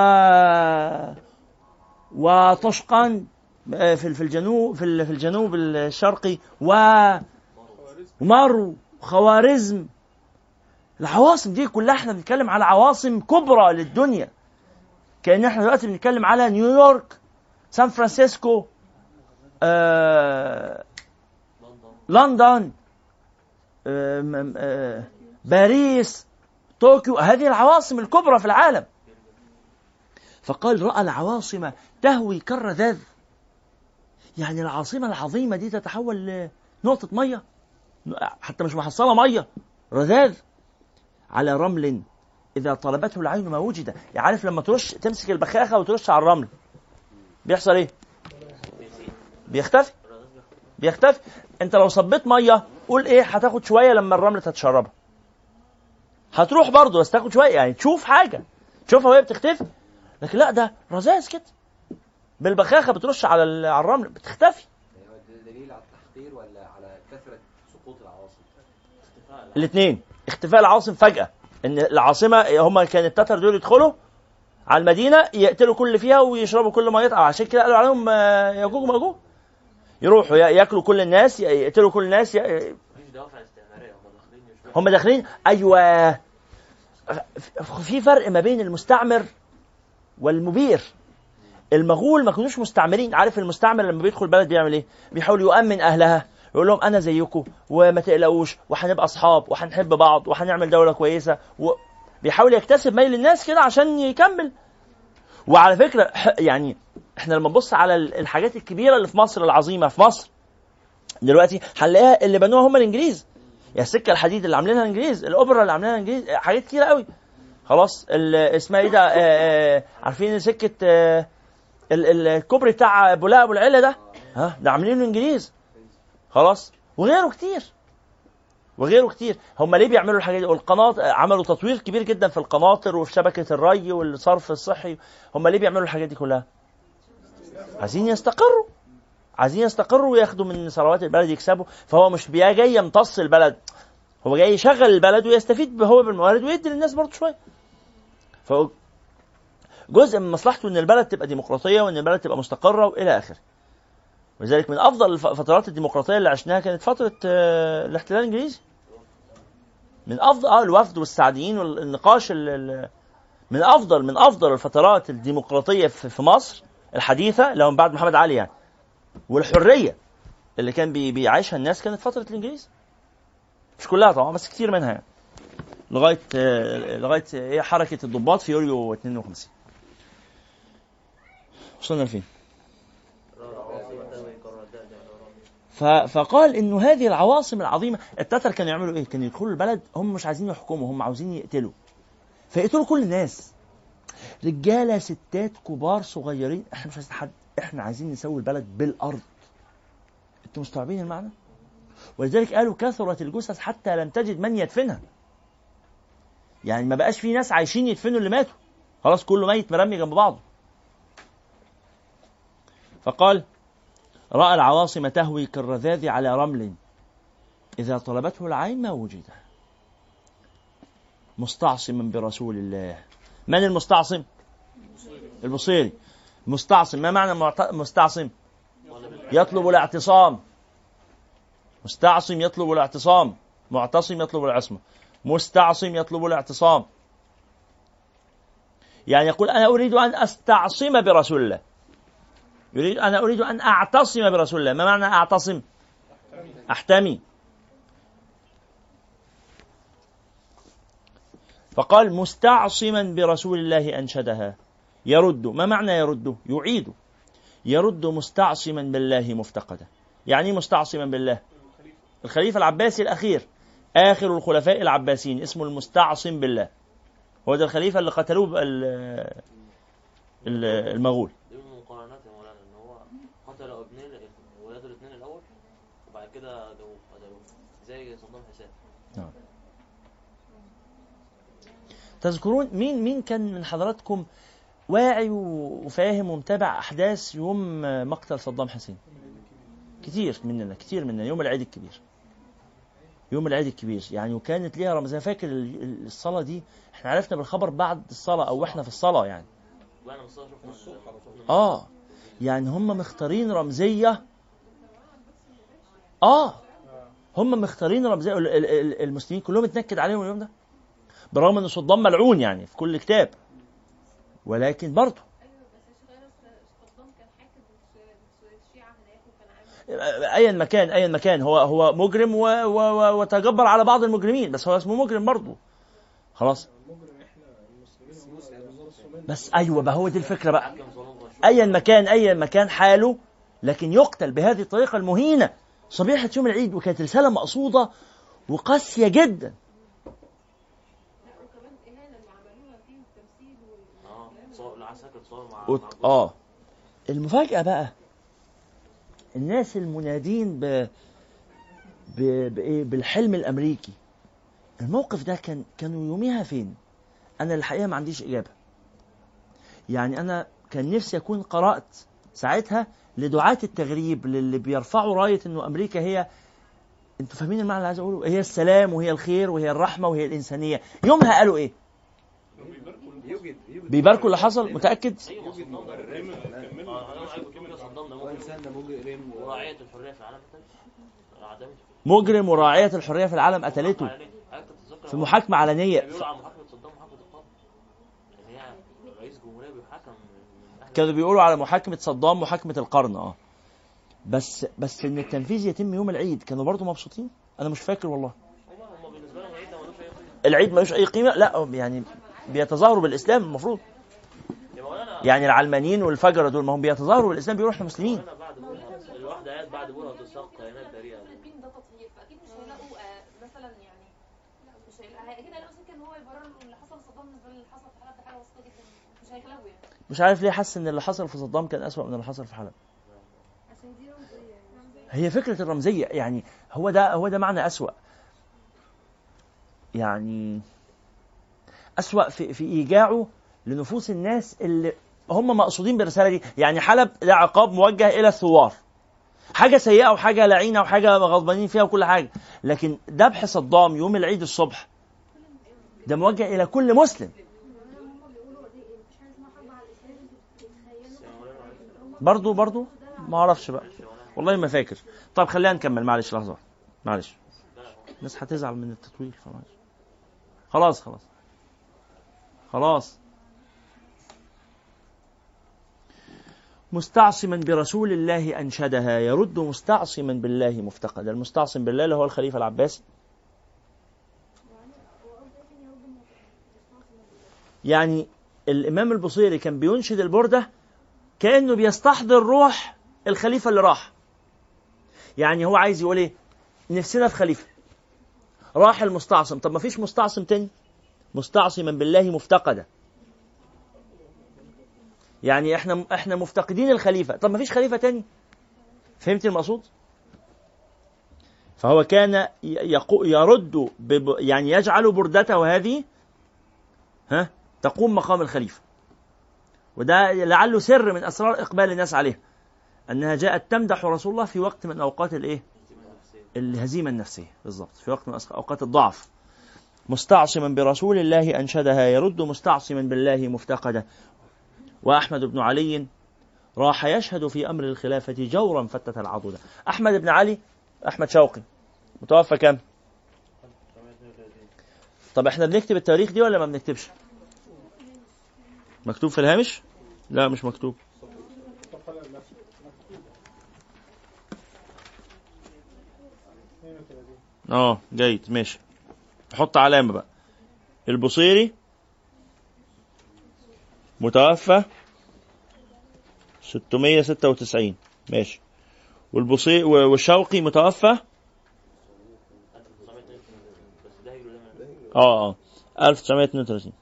وطشقند آه، في في الجنوب في ال- في الجنوب الشرقي و ومرو وخوارزم. العواصم دي كلها إحنا بنتكلم على عواصم كبرى للدنيا. كأن إحنا دلوقتي بنتكلم على نيويورك سان فرانسيسكو آه لندن. باريس طوكيو هذه العواصم الكبرى في العالم. فقال رأى العواصم تهوي كالرذاذ. يعني العاصمة العظيمة دي تتحول لنقطة مية حتى مش محصلة مية رذاذ. على رمل إذا طلبته العين ما وجد. يعني عارف لما ترش تمسك البخاخة وترش على الرمل بيحصل إيه؟ بيختفي. بيختفي. انت لو صبيت مية قول إيه هتاخد شوية لما الرملة تتشربها هتروح برضه بس تاخد شوية يعني تشوف حاجة. تشوفها وهي بتختفي. لكن لا ده رذاذ كده. بالبخاخة بترش على على الرمل بتختفي. دليل على التحقير ولا على كثرة سقوط العواصم؟ الاثنين. اختفاء العاصم فجأة. إن العاصمة هم كان التتر دول يدخلوا على المدينة يقتلوا كل فيها ويشربوا كل ميتها عشان كده قالوا عليهم آه، ياجوج وماجوج. يروحوا يا- ياكلوا كل الناس يقتلوا كل الناس ي- هم داخلين؟ أيوه. في فرق ما بين المستعمر والمبير. المغول ما كانوش مستعمرين. عارف المستعمر لما بيدخل بلد بيعمل إيه؟ بيحاول يؤمن أهلها يقول لهم أنا زيكم وما تقلقوش وهنبقى أصحاب وهنحب بعض وهنعمل دولة كويسة. و... بيحاول يكتسب ميل الناس كده عشان يكمل. وعلى فكرة يعني إحنا لما نبص على ال- الحاجات الكبيرة اللي في مصر العظيمة في مصر دلوقتي هنلاقيها اللي بنوها هم الإنجليز. يا السكه الحديد اللي عاملينها الإنجليز الأوبرا اللي عاملينها الإنجليز حاجات كتيرة قوي. خلاص اسمها إيه ده؟ آه، آه، عارفين سكة آه، ال- ال- الكوبري بتاع بولاق أبو العلا ده؟ ها؟ ده عاملينه الانجليز خلاص وغيره كتير. وغيره كتير. هم ليه بيعملوا الحاجات دي؟ والقناط عملوا تطوير كبير جدا في القناطر وفي شبكة الري والصرف الصحي. هم ليه بيعملوا الحاجات دي كلها؟ عايزين يستقروا. عايزين يستقروا وياخدوا من ثروات البلد يكسبوا. فهو مش جاي يمتص البلد. هو جاي يشغل البلد ويستفيد هو بالموارد ويدي للناس برضه شوية. فهو جزء من مصلحته إن البلد تبقى ديمقراطية وإن البلد تبقى مستقرة وإلى آخره. ولذلك من أفضل الف- فترات الديمقراطية اللي عشناها كانت فترة آه، الاحتلال الإنجليزي. من افضل آه الوفد والسعديين والنقاش ال- ال- من أفضل من أفضل الفترات الديمقراطية في مصر. الحديثة هو من بعد محمد علي يعني. والحرية اللي كان بي- بيعيشها الناس كانت فترة الإنجليز. مش كلها طبعا بس كتير منها يعني. لغاية آه، لغاية آه، إيه حركة الضباط في يوليو 52 وصلنا لفين؟ فقال إنه هذه العواصم العظيمة التتر كانوا يعملوا إيه؟ كانوا يدخلوا البلد هم مش عايزين يحكموا هم عاوزين يقتلوا. فيقتلوا كل الناس. رجالة ستات كبار صغيرين إحنا مش عايزين حد إحنا عايزين نسوي البلد بالأرض. أنتوا مستوعبين المعنى؟ ولذلك قالوا كثرت الجثث حتى لم تجد من يدفنها. يعني ما بقاش في ناس عايشين يدفنوا اللي ماتوا. خلاص كله ميت مرمي جنب بعضه. فقال رأى العواصم تهوي كالرذاذ على رمل. إذا طلبته العين ما وجد مستعصما برسول الله. من المستعصم؟ البصيري. مستعصم ما معنى مستعصم؟ يطلب الاعتصام. مستعصم يطلب الاعتصام. معتصم يطلب العصمة. مستعصم يطلب الاعتصام. يعني يقول أنا أريد أن أستعصم برسول الله. يريد أنا أريد أن أعتصم برسول الله. ما معنى أعتصم؟ أحتمي. فقال مستعصما برسول الله أنشدها. يرد ما معنى يرد؟ يعيد. يرد مستعصما بالله مفتقدا. يعني مستعصما بالله؟ الخليفة العباسي الأخير آخر الخلفاء العباسيين اسمه المستعصم بالله. هو ده الخليفة اللي قتلوه المغول دي من المقارنات يا مولانا ان هو قتل ابنين ولاده الاثنين الأول وبعد كده قتلوه. زي صدام حسين نعم تذكرون مين مين كان من حضراتكم واعي وفاهم ومتابع أحداث يوم مقتل صدام حسين؟ كتير مننا كتير مننا يوم العيد الكبير. يوم العيد الكبير يعني وكانت ليها رمز. فاكر الصلاة دي إحنا عرفنا بالخبر بعد الصلاة أو إحنا في الصلاة يعني. آه يعني هم مختارين رمزية. آه هم مختارين رمزية. المسلمين كلهم اتنكد عليهم اليوم ده. برغم إن صدام ملعون يعني في كل كتاب ولكن برضه. ايا مكان ايا مكان هو هو مجرم و و وتجبر على بعض المجرمين بس هو اسمه مجرم برضه. خلاص. بس أيوه بقى هو دي الفكرة بقى. ايا مكان ايا مكان حاله لكن يقتل بهذه الطريقة المهينة. صبيحة يوم العيد وكانت رسالة مقصودة وقاسية جدا. آه. المفاجأة بقى الناس المنادين ب بإيه بالحلم الأمريكي. الموقف ده كان كانوا يوميها فين؟ أنا الحقيقة ما عنديش إجابة. يعني أنا كان نفسي أكون قرأت ساعتها لدعاة التغريب للي بيرفعوا رأية إنه أمريكا هي أنتوا فاهمين المعنى اللي عايز أقوله؟ هي السلام وهي الخير وهي الرحمة وهي الإنسانية. يومها قالوا إيه؟ بيباركوا اللي حصل؟ متأكد؟ مجرم وراعية الحرية في العالم قتلته. في محاكمة علنية كانوا بيقولوا على محاكمة صدام محاكمة القرن آه. بس بس إن التنفيذ يتم يوم العيد. كانوا برضو مبسوطين؟ أنا مش فاكر والله. العيد ملوش أي قيمة. لا يعني بيتظاهروا بالإسلام المفروض. يعني العلمانيين والفجرة دول ما هم بيتظاهروا بالإسلام بيقولوا إحنا مسلمين الواحدة قاعد بعد ابوها تساق كائنات بريئة. ده تطهير فاكيد مش هيلاقوا مثلا يعني مش هيلاقوا أكيد هيلاقوا سكة إن هو يبرر اللي حصل صدام بالنسبة حصل في حلب ده حاجة بسيطة جدا. مش هيغلبوا يعني. مش عارف ليه حاسس إن اللي حصل في صدام كان أسوأ من اللي حصل في حلب. عشان دي رمزية هي فكرة الرمزية يعني هو ده هو ده معنى أسوأ. يعني أسوأ في, في إيجاعه لنفوس الناس اللي هم مقصودين بالرسالة دي. يعني حلب ده عقاب موجه إلى الثوار. حاجة سيئة وحاجة لعينة وحاجة غضبانين فيها وكل حاجة. لكن ذبح صدام يوم العيد الصبح ده موجه إلى كل مسلم. برضو برضو ما أعرفش بقى. والله ما فاكر. طب خلينا نكمل. معلش لحظة. معلش. الناس هتزعل من التطويل. فمعلش خلاص خلاص. خلاص. مستعصما برسول الله أنشدها. يرد مستعصما بالله مفتقدا. المستعصم بالله اللي هو الخليفة العباسي. يعني الإمام البصيري كان بينشد البردة كأنه بيستحضر روح الخليفة اللي راح. يعني هو عايز يقول إيه؟ نفسنا في خليفة. راح المستعصم. طب ما فيش مستعصم تاني؟ مستعصما بالله مفتقدا. يعني إحنا إحنا مفتقدين الخليفة. طب ما فيش خليفة تاني؟ فهمت المقصود؟ فهو كان يرد يعني يجعل بردته هذه ها تقوم مقام الخليفة. وده لعله سر من أسرار إقبال الناس عليه أنها جاءت تمدح رسول الله في وقت من أوقات الإيه؟ الهزيمة النفسية. بالضبط. في وقت من أوقات الضعف. مستعصما برسول الله أنشدها يرد مستعصما بالله مفتقدا وأحمد بن علي راح يشهد في أمر الخلافة جورا فتت العضد أحمد بن علي أحمد شوقي متوفى كم؟ طب إحنا بنكتب التاريخ دي ولا ما بنكتبش؟ مكتوب في الهامش؟ لا مش مكتوب آه جيد ماشي حط علامة بقى. البصيري متوفى 696 ماشي. والبصيري والشوقي متوفى؟ 1932 بس ده هيقول لنا آه آه 1932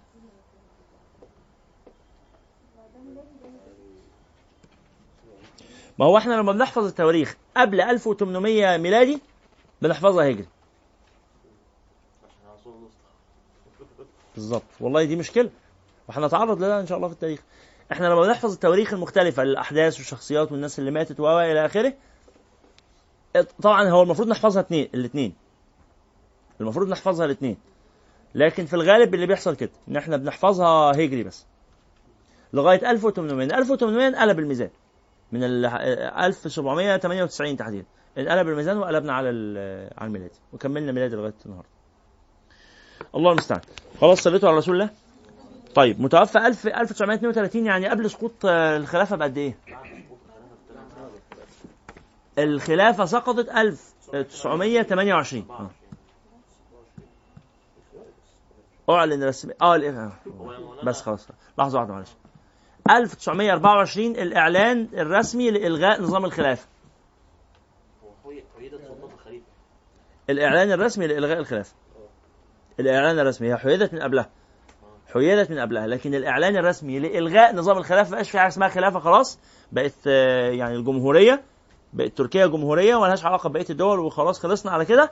ما هو إحنا لما بنحفظ التواريخ قبل 1800 ميلادي بنحفظها هجري. بالظبط والله دي مشكلة. وهنتعرض لها إن شاء الله في التاريخ. إحنا لما بنحفظ التواريخ المختلفة الأحداث والشخصيات والناس اللي ماتت و إلى آخره طبعا هو المفروض نحفظها اثنين الاثنين المفروض نحفظها الاثنين لكن في الغالب اللي بيحصل كده إن إحنا بنحفظها هجري بس. لغاية 1800 من 1800 انقلب الميزان. من ال 1798 تحديدا. انقلب الميزان وقلبنا على على الميلادي وكملنا ميلادي لغاية النهارده. الله المستعان. خلاص صليتوا على رسول الله؟ طيب متوفى 1000 1932 يعني قبل سقوط آه، الخلافة بقد إيه؟ الخلافة سقطت 1928 آه. أعلن آه آه. هو يا مولانا بس خلاص. لحظة واحدة معلش. 1924 الإعلان الرسمي لإلغاء نظام الخلافة. الإعلان الرسمي لإلغاء الخلافة. الإعلان الرسمي هي حيدت من قبلها. حيدت من قبلها. لكن الإعلان الرسمي لإلغاء نظام الخلافة ما بقاش في حاجة اسمها خلافة خلاص. بقت آه، يعني الجمهورية بقت تركيا جمهورية وملهاش علاقة ببقية الدول وخلاص خلصنا على كده.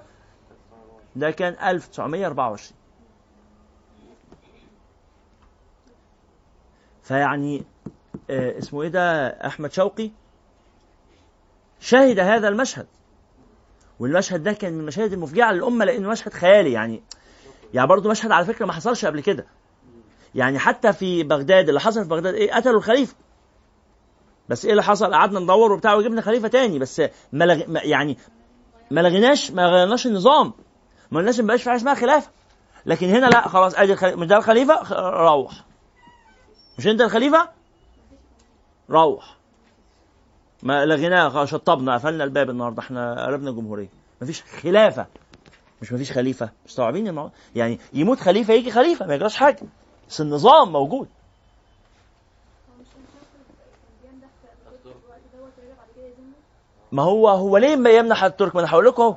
ده كان 1924 فيعني آه، اسمه إيه ده؟ أحمد شوقي شهد هذا المشهد. والمشهد ده كان من المشاهد المفجعة للأمة لأنه مشهد خيالي. يعني يعني برضه مشهد على فكرة ما حصلش قبل كده. يعني حتى في بغداد اللي حصل في بغداد إيه قتلوا الخليفة. بس إيه اللي حصل؟ قعدنا ندور وبتاع وجبنا خليفة تاني بس ما يعني ما لغيناش ما غيرناش النظام. ما قلناش ما بقاش في حاجة اسمها خلافة. لكن هنا لا خلاص أدي. مش ده الخليفة؟ روح. مش أنت الخليفة؟ روح. ما لغيناه شطبنا قفلنا الباب النهارده. إحنا قلبنا جمهوريه مفيش خلافة. مش مفيش خليفة. مستوعبين الموضوع يعني يموت خليفة يجي خليفة ما يجراش حاجة. بس النظام موجود. ما هو هو ليه ما يمنح الترك؟ ما أنا هقول لكم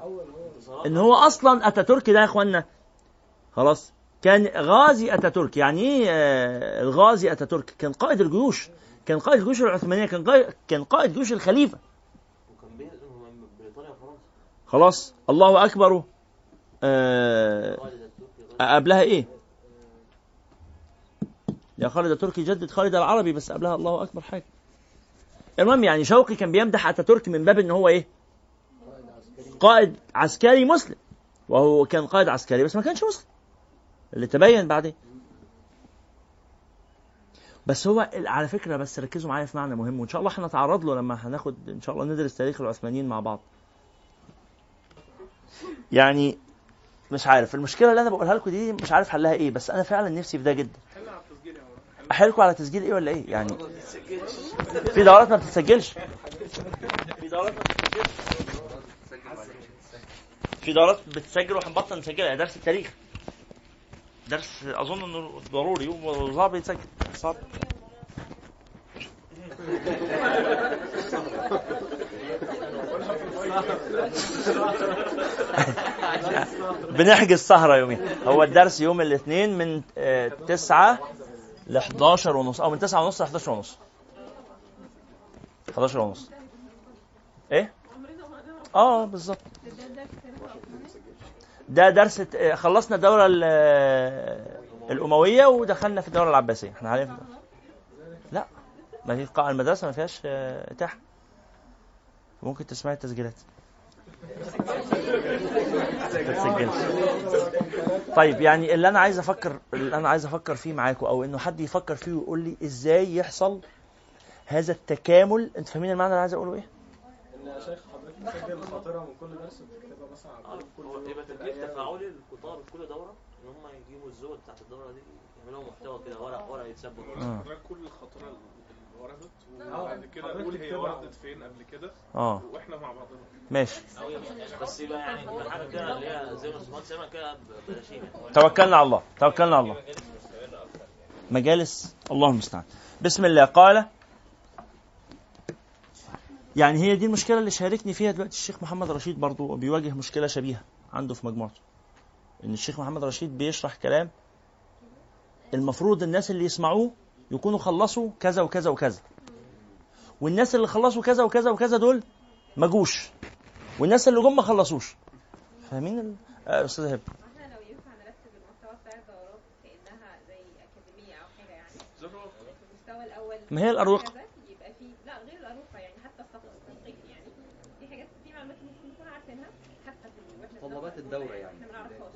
إن هو أصلا أتاتورك ده يا اخوانا خلاص. كان غازي أتاتورك. يعني إيه آه، الغازي أتاتورك؟ كان قائد الجيوش. كان قائد الجيوش العثمانية. كان قائد كان قائد جيوش الخليفة. خلاص. الله أكبر آه خالد التركي غير قبلها إيه؟ يا خالد التركي جدد خالد العربي بس قبلها الله أكبر حاجة. المهم يعني شوقي كان بيمدح أتاتورك من باب إن هو إيه؟ قائد عسكري مسلم. وهو كان قائد عسكري بس ما كانش مسلم. اللي تبين بعدين. بس هو على فكرة بس ركزوا معايا في معنى مهم وإن شاء الله هنتعرض له لما هناخد إن شاء الله ندرس تاريخ العثمانيين مع بعض. يعني مش عارف. المشكلة اللي أنا بقولها لكم دي مش عارف حلها إيه بس أنا فعلا نفسي في ده جدا. احيلكم على تسجيل إيه ولا إيه؟ يعني في دورات ما بتتسجلش. في دورات ما بتتسجلش. في دورات بتسجل وهنبطل نسجلها. درس التاريخ. درس أظن إنه ضروري وصعب بيتسجل. صعب. بنحجز سهرة يومين هو الدرس يوم الاثنين من آه، 9 ل 11 ونص. أو من 9 ونص ل 11 ونص. 11 ونص. إيه؟ آه بالظبط. ده درس آه، خلصنا الدورة ال- آه، الأموية ودخلنا في الدورة العباسية. إحنا لا ما في قاعة المدرسة ما فيهاش إتاحة ممكن تسمعي التسجيلات. ما تسجلش. طيب يعني اللي أنا عايز أفكر اللي أنا عايز أفكر فيه معاكم أو إنه حد يفكر فيه ويقول لي إزاي يحصل هذا التكامل أنت فاهمين المعنى اللي عايز أقوله إيه؟ إن يا شيخ حضرتك الخاطرة من كل درس بتكتبها مثلا على كل يبقى تدريب. تفاعلي للكتار في كل دورة إن هم يجيبوا الزود بتاعت الدورة دي يعملوا محتوى كده ورق ورق يتثبت. آه. كل اللي وردت. وبعد كده نقول هي. وردت فين قبل كده آه. وإحنا مع بعضنا. ماشي. بس يبقى يعني حاجة كده اللي هي زي ما سمعت سامع كده بلاشين توكلنا على الله توكلنا على الله. مجالس الله المستعان. بسم الله. قال يعني هي دي المشكلة اللي شاركني فيها دلوقتي الشيخ محمد رشيد برضو بيواجه مشكلة شبيهة عنده في مجموعته. إن الشيخ محمد رشيد بيشرح كلام المفروض الناس اللي يسمعوه يكونوا خلصوا كذا وكذا وكذا. والناس اللي خلصوا كذا وكذا وكذا دول ما جوش والناس اللي جم ما خلصوش. فاهمين ال- آه، أستاذ هبة. إحنا لو ينفع نرتب المحتوى بتاع الدورات كأنها زي أكاديمية أو حاجة يعني. في المستوى الأول ما هي الأروقة. يبقى في لا غير الأروقة يعني حتى التثقيف يعني. في حاجات في معلومات ممكن نكون عارفينها حتى في متطلبات الدورة يعني. إحنا ما نعرفهاش.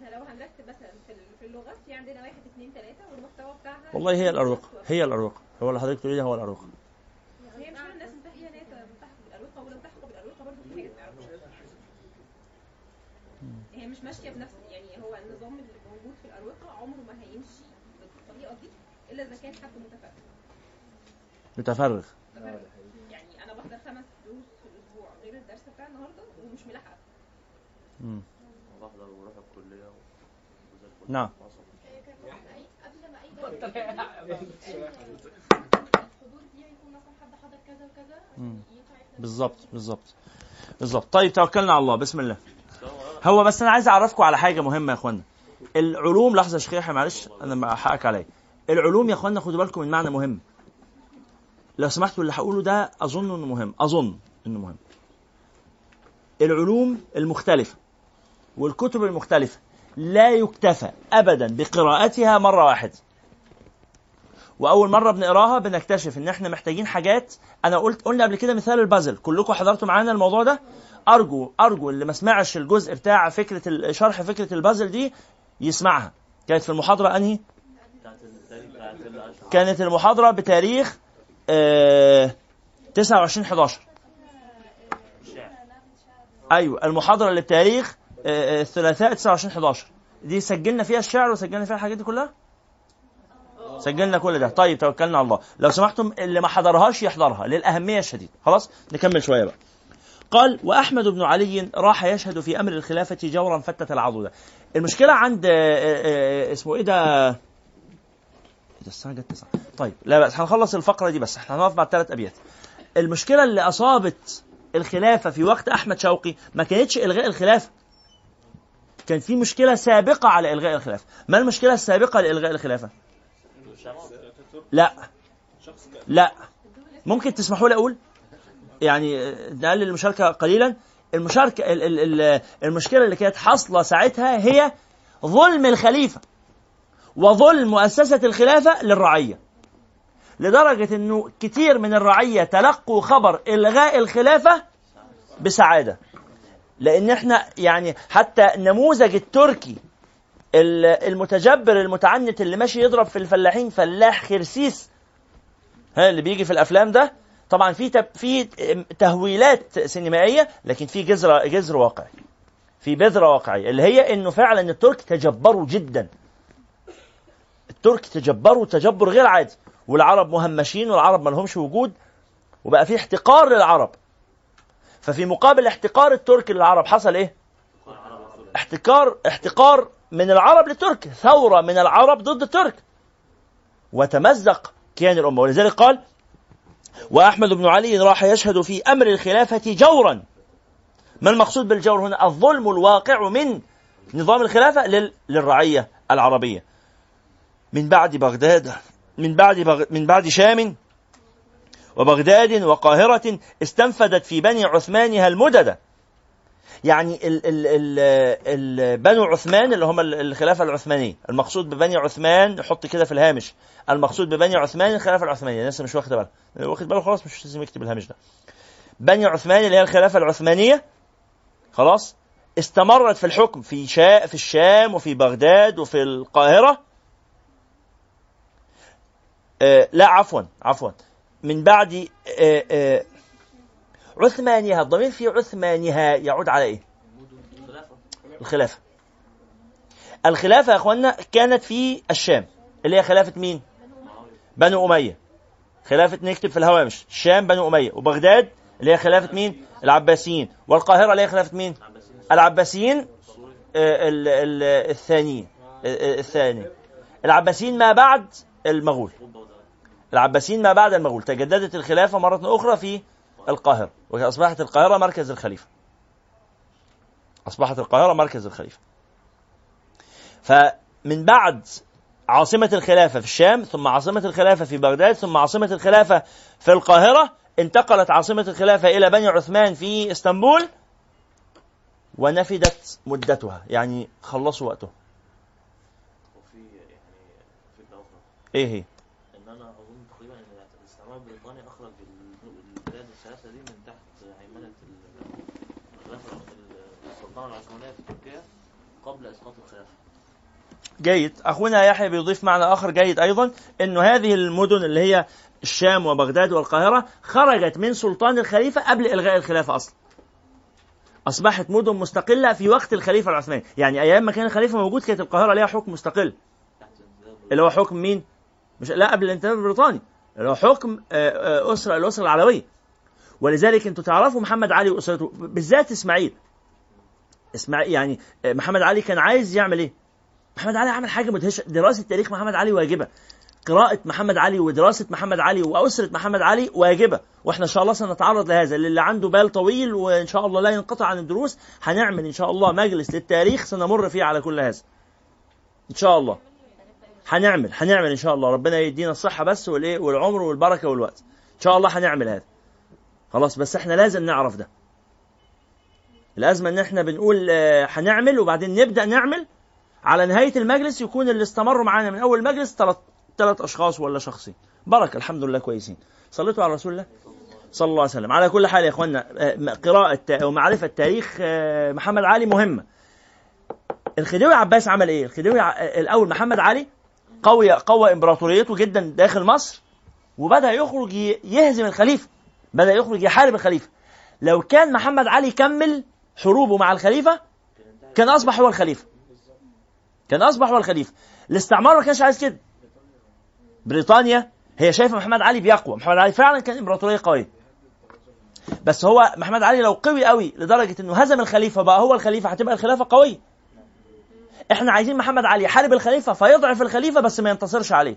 فاحنا لو هنرتب مثلا في ال- في اللغات في عندنا واحد اثنين ثلاثة والمحتوى بتاعها والله هي الأروقة هي الأروقة هو اللي حضرتك تقولي ده هو الأروقة هي مش الناس ان هي تلتحق بالأروقة ولو التحقوا بالأروقة برضه في حاجات ما يعرفوهاش هي مش ماشية بنفس يعني هو النظام اللي موجود في الأروقة عمره ما هيمشي بالطريقة دي إلا إذا كان حد متفرغ. متفرغ. يعني أنا بحضر خمس دروس في الأسبوع غير الدرس بتاع النهارده ومش ملاحقة. مم. بحضر وبروح. نعم. بالظبط بالظبط بالظبط طيب توكلنا على الله. بسم الله. هو بس أنا عايز أعرفكم على حاجة مهمة يا إخوانا. العلوم لحظة يا شيخ يحيى معلش أنا حقك عليا. العلوم يا إخوانا خدوا بالكم من معنى مهم. لو سمحتوا اللي هقوله ده أظن إنه مهم. أظن إنه مهم. العلوم المختلفة والكتب المختلفة لا يكتفى أبدا بقراءتها مرة واحدة. وأول مرة بنقراها بنكتشف إن إحنا محتاجين حاجات. أنا قلت قلنا قبل كده مثال البازل. كلكم حضرتوا معانا الموضوع ده؟ ارجو أرجو اللي ما سمعش الجزء بتاع فكرة شرح فكرة البازل دي يسمعها. كانت في المحاضرة أنهي؟ كانت المحاضرة بتاريخ آه 29 11 الشعر أيوه المحاضرة اللي بتاريخ الثلاثاء 29 11 دي سجلنا فيها الشعر وسجلنا فيها الحاجات دي كلها؟ سجلنا كل ده. طيب توكلنا على الله. لو سمحتم اللي ما حضرهاش يحضرها للأهمية الشديده خلاص نكمل شوية بقى. قال وأحمد بن علي راح يشهد في أمر الخلافة جورا فتت العضد المشكلة عند آه، آه، آه، اسمه إيه ده؟ إيه ده؟ الساعة جت 9 طيب لا بس هنخلص الفقرة دي بس. إحنا هنقف بعد ثلاث أبيات. المشكلة اللي أصابت الخلافة في وقت أحمد شوقي ما كانتش إلغاء الخلافة. كان في مشكلة سابقة على إلغاء الخلافه ما المشكلة السابقة لإلغاء الخلافة؟ لا. لا. ممكن تسمحوا لي أقول؟ يعني نقلل المشاركة قليلا. المشاركة ال- ال- ال- المشكلة اللي كانت حاصلة ساعتها هي ظلم الخليفة وظلم مؤسسة الخلافة للرعية. لدرجة إنه كتير من الرعية تلقوا خبر إلغاء الخلافة بسعادة. لأن إحنا يعني حتى نموذج التركي ال- المتجبر المتعنت اللي ماشي يضرب في الفلاحين فلاح خرسيس ها اللي بيجي في الأفلام ده طبعا في في تهويلات سينمائية لكن في جذر جذر واقعي. في بذرة واقعية اللي هي إنه فعلا الترك تجبروا جدا. الترك تجبروا تجبر غير عادي. والعرب مهمشين والعرب ما لهمش وجود وبقى في احتقار للعرب. ففي مقابل احتقار الترك للعرب حصل إيه؟ احتكار احتقار من العرب للترك ثورة من العرب ضد الترك وتمزق كيان الأمة. ولذلك قال وأحمد بن علي راح يشهد في أمر الخلافة جورا. ما المقصود بالجور هنا؟ الظلم الواقع من نظام الخلافة لل... للرعية العربية. من بعد بغداد من بعد بغ... من بعد شام وبغداد وقاهرة استنفدت في بني عثمانها المدد يعني ال ال ال بنو عثمان اللي هم ال- الخلافة العثمانية المقصود ببني عثمان حط كده في الهامش. المقصود ببني عثمان الخلافة العثمانية. الناس مش واخدة بالها. واخد باله خلاص مش لازم يكتب الهامش ده. بني عثمان اللي هي الخلافة العثمانية خلاص استمرت في الحكم في شا في الشام وفي بغداد وفي القاهرة. آه لا عفوا عفوا. من بعد آه، آه، عثمانها الضمير في عثمانها يعود على إيه؟ خلافة الخلافة الخلافة يا أخوانا كانت في الشام اللي هي خلافة مين؟ بنو أمية خلافة نكتب في الهوامش الشام بنو أمية وبغداد اللي هي خلافة مين؟ العباسيين والقاهرة اللي هي خلافة مين؟ عباسيين العباسيين آه، ال- ال- الثانيين الثاني العباسيين ما بعد المغول العباسيين ما بعد المغول تجددت الخلافة مرة أخرى في القاهرة وأصبحت القاهرة مركز الخليفة. أصبحت القاهرة مركز الخليفة. فمن بعد عاصمة الخلافة في الشام ثم عاصمة الخلافة في بغداد ثم عاصمة الخلافة في القاهرة انتقلت عاصمة الخلافة إلى بني عثمان في إسطنبول ونفدت مدتها يعني خلصوا وقته وفي يعني إيه هي؟ إن أنا أظن تقريبا إن الاستعمار البريطاني أخرج ال- البلاد الثلاثة دي من تحت هيمنة ال- الخلافة ال- السلطنة العثمانية في تركيا قبل إسقاط الخلافة. جيد. أخونا يحيى بيضيف معنى آخر جيد أيضا إنه هذه المدن اللي هي الشام وبغداد والقاهرة خرجت من سلطان الخليفة قبل إلغاء الخلافة أصلا. أصبحت مدن مستقلة في وقت الخليفة العثماني. يعني أيام ما كان الخليفة موجود كانت القاهرة ليها حكم مستقل. اللي هو حكم مين؟ مش لا قبل الانتداب البريطاني. اللي هو حكم آه، آه، أسرة الأسرة العلوية. ولذلك أنتوا تعرفوا محمد علي وأسرته بالذات إسماعيل. اسماعيل يعني آه، محمد علي كان عايز يعمل إيه؟ محمد علي عمل حاجة مدهشة. دراسة تاريخ محمد علي واجبة. قراءة محمد علي ودراسة محمد علي وأسرة محمد علي واجبة. وإحنا إن شاء الله سنتعرض لهذا. للي عنده بال طويل وإن شاء الله لا ينقطع عن الدروس هنعمل إن شاء الله مجلس للتاريخ سنمر فيه على كل هذا. إن شاء الله. هنعمل هنعمل إن شاء الله. ربنا يدينا الصحة بس والإيه والعمر والبركة والوقت. إن شاء الله هنعمل هذا. خلاص بس إحنا لازم نعرف ده. الأزمة إن إحنا بنقول آه، هنعمل وبعدين نبدأ نعمل على نهاية المجلس يكون اللي استمروا معانا من أول المجلس ثلاث ثلاث أشخاص ولا شخصين. بركة الحمد لله كويسين. صليتوا على رسول الله؟ صلى الله عليه وسلم. على كل حال يا إخوانا آه، قراءة تا- ومعرفة تاريخ آه، محمد علي مهمة. الخديوي عباس عمل إيه؟ الخديوي الأول محمد علي قوي قوى إمبراطوريته جدا داخل مصر وبدأ يخرج يهزم الخليفة بدأ يخرج يحارب الخليفة. لو كان محمد علي كمل حروبه مع الخليفة كان أصبح هو الخليفة. كان أصبح هو الخليفة. الاستعمار ما كانش عايز كده. بريطانيا هي شايفة محمد علي بيقوى. محمد علي فعلا كان إمبراطورية قوية. بس هو محمد علي لو قوي قوي لدرجة إنه هزم الخليفة بقى هو الخليفة هتبقى الخلافة قوية. إحنا عايزين محمد علي يحارب الخليفة فيضعف الخليفة بس ما ينتصرش عليه.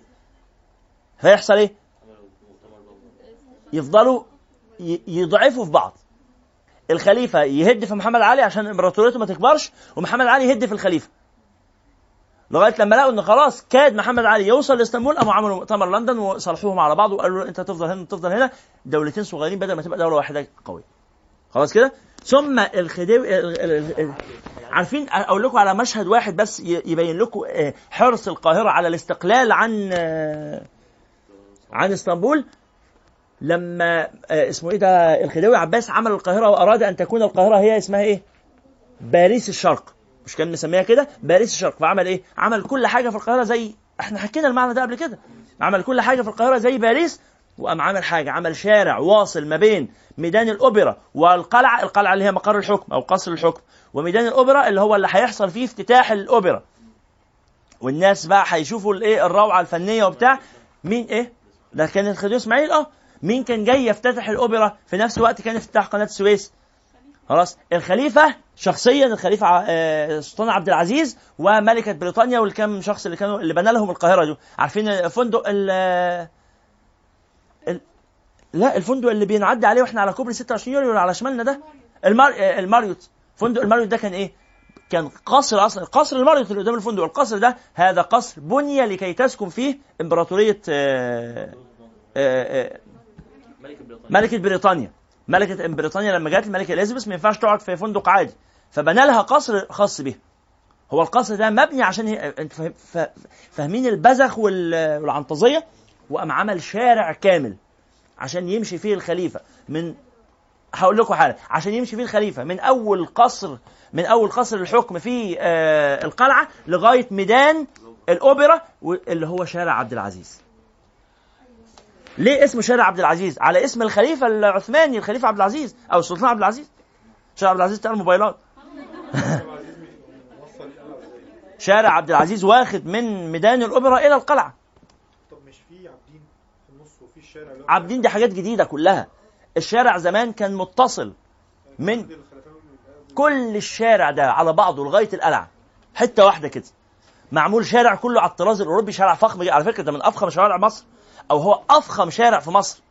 فيحصل إيه؟ يفضلوا يضعفوا في بعض. الخليفة يهد في محمد علي عشان امبراطوريته ما تكبرش ومحمد علي يهد في الخليفة. لغاية لما لقوا إن خلاص كاد محمد علي يوصل لإسطنبول قاموا عملوا مؤتمر لندن وصالحوهم على بعض وقالوا أنت تفضل هنا تفضل هنا. دولتين صغيرين بدل ما تبقى دولة واحدة قوية. خلاص كده؟ ثم الخديوي ال- ال- ال- عارفين؟ أقول لكم على مشهد واحد بس يبين لكم آه، حرص القاهرة على الاستقلال عن آه، عن إسطنبول. لما آه، اسمه إيه ده الخديوي عباس عمل القاهرة وأراد أن تكون القاهرة هي اسمها إيه؟ باريس الشرق. مش كان مسميها كده؟ باريس الشرق. فعمل إيه؟ عمل كل حاجة في القاهرة زي إحنا حكينا المعنى ده قبل كده. عمل كل حاجة في القاهرة زي باريس وقام عمل حاجة. عمل شارع واصل ما بين ميدان الأوبرا والقلعة القلعة اللي هي مقر الحكم أو قصر الحكم وميدان الأوبرا اللي هو اللي هيحصل فيه افتتاح الأوبرا. والناس بقى هيشوفوا الإيه؟ الروعة الفنية وبتاع. مين إيه؟ ده كان الخديوي إسماعيل. آه. مين كان جاي يفتتح الأوبرا؟ في نفس الوقت كان افتتاح قناة السويس. خلاص. الخليفة شخصيا الخليفة آه، السلطان عبد العزيز وملكة بريطانيا والكم شخص اللي كانوا اللي بنى لهم القاهرة دول. عارفين فندق ال لا الفندق اللي بينعدي عليه وإحنا على كوبري 26 يوليو على شمالنا ده؟ المار... آه، الماريوت. فندق الماريوت ده كان إيه؟ كان قصر أصلا. قصر الماريوت اللي قدام الفندق. القصر ده هذا قصر بني لكي تسكن فيه إمبراطورية آه، آه، آه، ملك بريطانيا. ملكة بريطانيا لما جت الملكة إليزابيث ما ينفعش تقعد في فندق عادي. فبنى لها قصر خاص بيها. هو القصر ده مبني عشان هي... أنت فاهم... ف... فاهمين البذخ وال... والعنطزية؟ وقام عمل شارع كامل عشان يمشي فيه الخليفة. من هقول لكم حاجة. عشان يمشي فيه الخليفة. من أول قصر من أول قصر الحكم في آه القلعة لغاية ميدان الأوبرا و- اللي هو شارع عبد العزيز. ليه اسمه شارع عبد العزيز؟ على اسم الخليفة العثماني الخليفة عبد العزيز أو السلطان عبد العزيز. شارع عبد العزيز بتاع الموبايلات شارع عبد العزيز واخد من ميدان الأوبرا إلى القلعة. طب مش في عابدين في النص وفي الشارع عابدين دي حاجات جديدة كلها. الشارع زمان كان متصل من كل الشارع ده على بعضه لغاية القلعة. حتة واحدة كده. معمول شارع كله على الطراز الأوروبي شارع فخم. على فكرة ده من أفخم شوارع مصر. أو هو أفخم شارع في مصر.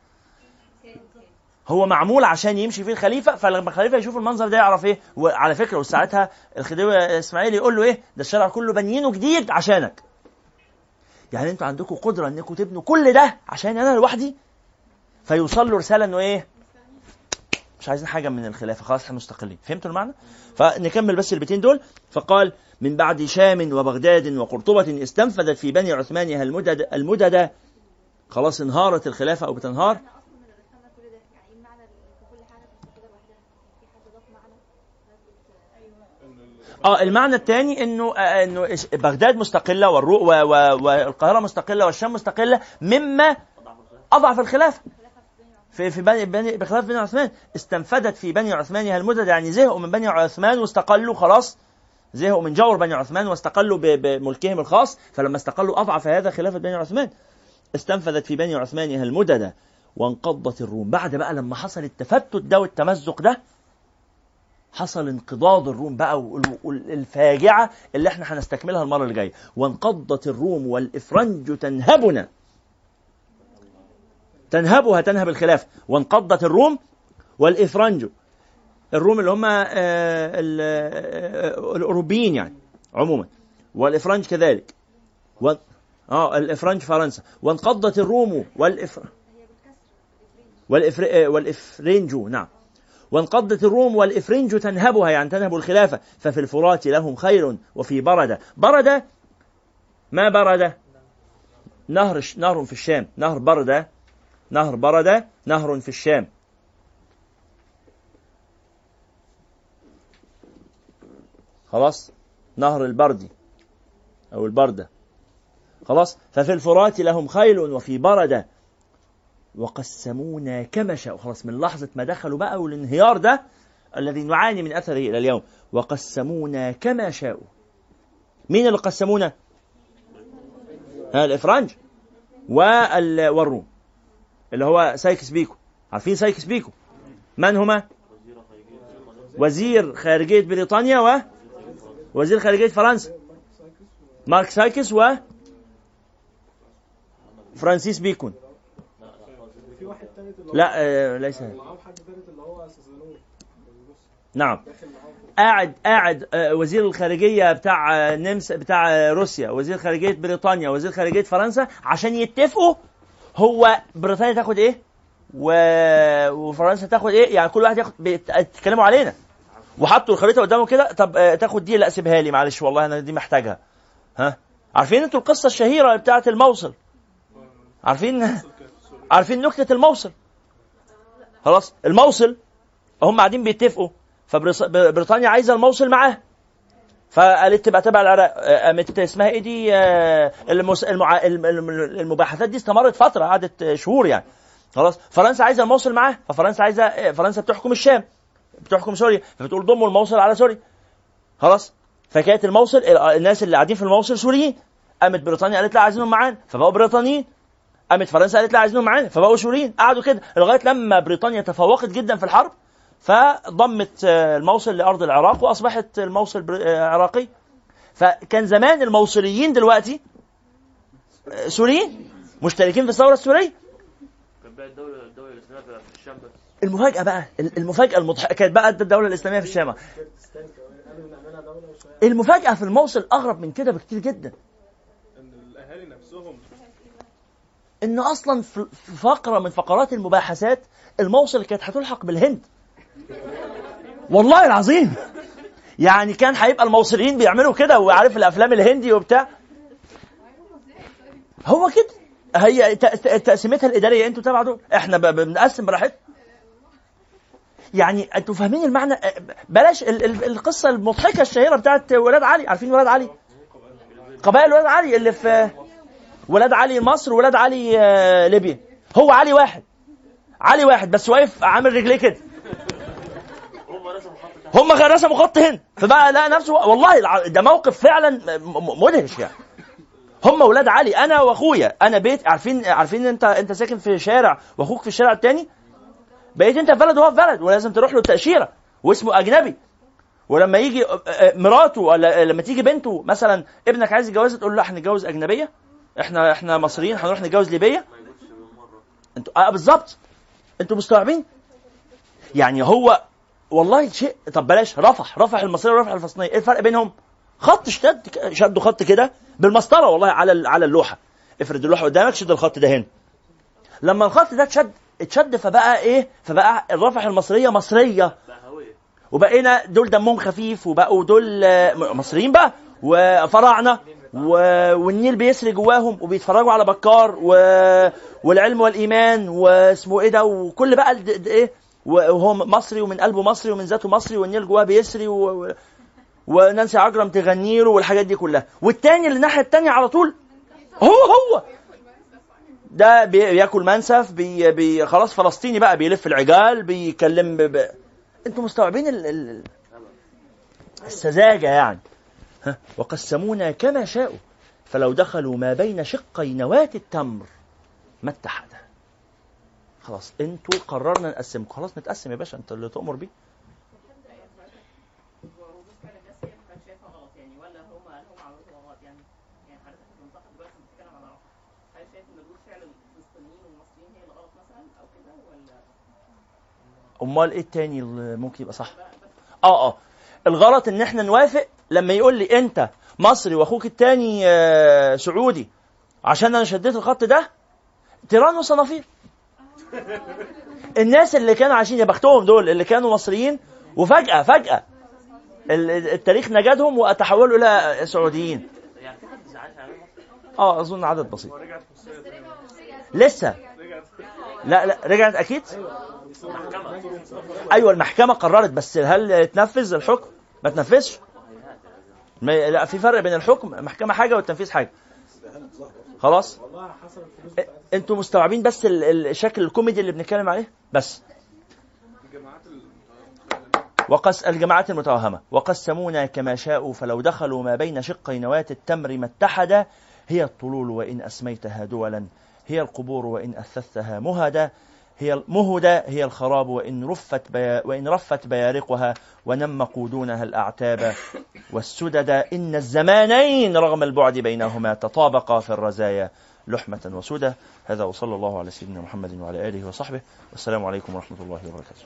هو معمول عشان يمشي فيه الخليفة فلما الخليفة يشوف المنظر ده يعرف إيه وعلى فكرة وساعتها الخديوي إسماعيل يقول له إيه ده الشارع كله بنيينه جديد عشانك. يعني أنتوا عندكم قدرة إنكم تبنوا كل ده عشان أنا لوحدي؟ فيوصل له رسالة إنه إيه مش عايزين حاجة من الخلافة خلاص إحنا مستقلين. فهمتوا المعنى؟ فنكمل بس البيتين دول. فقال من بعد شام وبغداد وقرطبة استنفذت في بني عثمانها المدد المدد خلاص انهارت الخلافة أو بتنهار؟ يعني إيه بت- آه المعنى الثاني إنه آه إنه بغداد مستقلة والرو والقاهرة مستقلة والشام مستقلة مما أضعف الخلافة. في في بني بني بخلاف بني عثمان. استنفدت في بني عثمانها المدد يعني زهقوا من بني عثمان واستقلوا خلاص. زهقوا من جور بني عثمان واستقلوا ب- بملكهم الخاص فلما استقلوا أضعف هذا خلافة بني عثمان. استنفذت في بني عثمانها المدد وانقضت الروم. بعد بقى لما حصل التفتت ده والتمزق ده حصل انقضاض الروم بقى وال- والفاجعة اللي إحنا هنستكملها المرة اللي جاية. وانقضت الروم والإفرنج تنهبنا. تنهبها تنهب الخلافه وانقضت الروم والإفرنج. الروم اللي هم آه، ال- آه، الأوروبيين يعني عموما. والإفرنج كذلك. آه الإفرنج فرنسا. وانقضت الروم والإف... والإفر... آه، والإفرنج نعم. وانقضت الروم والإفرنج تنهبها يعني تنهب الخلافة. ففي الفرات لهم خيل وفي بردة بردة ما بردة نهر نهر في الشام. نهر بردة نهر بردة نهر في الشام. خلاص؟ نهر البردي أو البردة خلاص؟ ففي الفرات لهم خيل وفي بردة. وقسمونا كما شاءوا. خلاص من لحظة ما دخلوا بقى والانهيار ده الذي نعاني من أثره إلى اليوم. وقسمونا كما شاءوا. مين اللي قسمونا؟ الإفرنج وال- والروم اللي هو سايكس بيكو. عارفين سايكس بيكو؟ من هما؟ وزير خارجية بريطانيا و وزير خارجية فرنسا. مارك سايكس و فرانسيس بيكون. في واحد لا آه ليس. نعم. قاعد قاعد آه، وزير الخارجية بتاع نمس بتاع روسيا وزير خارجية بريطانيا وزير خارجية فرنسا عشان يتفقوا هو بريطانيا تاخد إيه. وفرنسا تاخد إيه؟ يعني كل واحد ياخد بيتكلموا علينا. وحطوا الخريطة قدامه كده طب آه، تاخد دي لا سيبها لي معلش والله أنا دي محتاجها. ها؟ عارفين أنتوا القصة الشهيرة بتاعة الموصل؟ عارفين؟ عارفين نكتة الموصل. خلاص الموصل هم قاعدين بيتفقوا. فبريطانيا عايزة الموصل معاه فقالت تبقى تبع العراق. قامت اسمها إيه دي؟ المس... المع... الم- الم- المباحثات دي استمرت فترة قعدت شهور يعني. خلاص فرنسا عايزة الموصل معاه ففرنسا عايزة فرنسا بتحكم الشام. بتحكم سوريا. فبتقول ضموا الموصل على سوريا. خلاص فكانت الموصل الناس اللي قاعدين في الموصل سوريين. قامت بريطانيا قالت لا عايزينهم معانا. فبقوا بريطانيين. قامت فرنسا قالت لا عايزينهم معانا. فبقوا سوريين قعدوا كده. لغاية لما بريطانيا تفوقت جدا في الحرب فضمت آه، الموصل لأرض العراق وأصبحت الموصل آه، عراقي. فكان زمان الموصليين دلوقتي آه، سوريين مشتركين في الثورة السورية. المفاجأة بقى المفاجأة المضحكه كانت بقى الدولة الإسلامية في الشام. المفاجأة في الموصل أغرب من كده بكتير جدا. إن أصلا في فقرة من فقرات المباحثات الموصل كانت هتلحق بالهند. والله العظيم. يعني كان هيبقى الموصليين بيعملوا كده وعارف الأفلام الهندي وبتاع. هو كده. هي تقسيمتها الإدارية. أنتوا تبع دول. إحنا بنقسم براحتنا. يعني أنتوا فاهمين المعنى؟ بلاش ال- ال- القصة المضحكة الشهيرة بتاعت ولاد علي. عارفين ولاد علي؟ قبائل ولاد علي اللي في ولاد علي مصر وولاد علي آه، ليبيا. هو علي واحد. علي واحد بس واقف عامل رجليه كده. هم رسموا خط هنا. فبقى لقى نفسه والله ده موقف فعلا مدهش يعني. هم ولاد علي أنا وأخويا. أنا بيت عارفين عارفين أنت أنت ساكن في شارع وأخوك في الشارع التاني؟ بقيت أنت في بلد وهو في بلد ولازم تروح له التأشيرة واسمه أجنبي. ولما يجي آه، آه، مراته ولا لما تيجي بنته مثلا ابنك عايز يتجوزها تقول له هنتجوز أجنبية. إحنا إحنا مصريين هنروح نتجوز بالمرة أنتوا آه بالظبط. أنتوا مستوعبين؟ يعني هو والله شيء طب بلاش رفح رفح المصريه ورفح الفلسطينيه إيه الفرق بينهم؟ خط شد شدوا خط كده بالمسطرة والله على على اللوحة. افرد اللوحة قدامك شد الخط ده هنا. لما الخط ده اتشد اتشد فبقى إيه؟ فبقى الرفح المصرية مصرية. وبقينا دول دمهم خفيف وبقوا دول آه، مصريين بقى وفراعنة. و... والنيل بيسري جواهم وبيتفرجوا على بكار و... والعلم والإيمان واسمه إيه ده وكل بقى الد... إيه وهو مصري ومن قلبه مصري ومن ذاته مصري والنيل جواه بيسري و... ونانسي عجرم تغني له والحاجات دي كلها والتاني اللي الناحية التانية على طول هو هو ده بي- بياكل منسف بي... بي... خلاص فلسطيني بقى بيلف العجال بيكلم. ب... أنتوا مستوعبين ال... ال... السذاجة يعني ها؟ وقسمونا كما شاءوا. فلو دخلوا ما بين شقي نواة التمر ما اتحدا خلاص أنتوا قررنا نقسمكم. خلاص نتقسم يا باشا انت اللي تؤمر بيه. أمال إيه التاني اللي ممكن يبقى صح؟ آه آه. الغلط إن إحنا نوافق لما يقول لي أنت مصري وأخوك التاني آه، سعودي عشان أنا شديت الخط ده؟ تيران وصنافير الناس اللي كانوا عايشين يا بختهم دول اللي كانوا مصريين وفجأة فجأة ال- التاريخ نجدهم وتحولوا إلى سعوديين. آه أظن عدد بسيط. لسه. لا لا رجعت أكيد؟ محكمه أيوة المحكمة قررت بس هل تنفذ الحكم؟ ما تنفذش؟ لا في فرق بين الحكم محكمة حاجة والتنفيذ حاجة. خلاص؟ أنتوا مستوعبين بس ال- ال- الشكل الكوميدي اللي بنتكلم عليه؟ بس. وقس الجماعات المتوهمة. وقسمونا كما شاءوا فلو دخلوا ما بين شقي نواة التمر ما اتحدا هي الطلول وإن أسميتها دولا هي القبور وإن أثثتها مهدا. هي المهدى هي الخراب وإن رفت وإن رفت بيارقها ونم قودونها الأعتاب. والسدد إن الزمانين رغم البعد بينهما تطابقا في الرزايا. لحمة وسدى هذا وصلى الله على سيدنا محمد وعلى آله وصحبه. والسلام عليكم ورحمة الله وبركاته.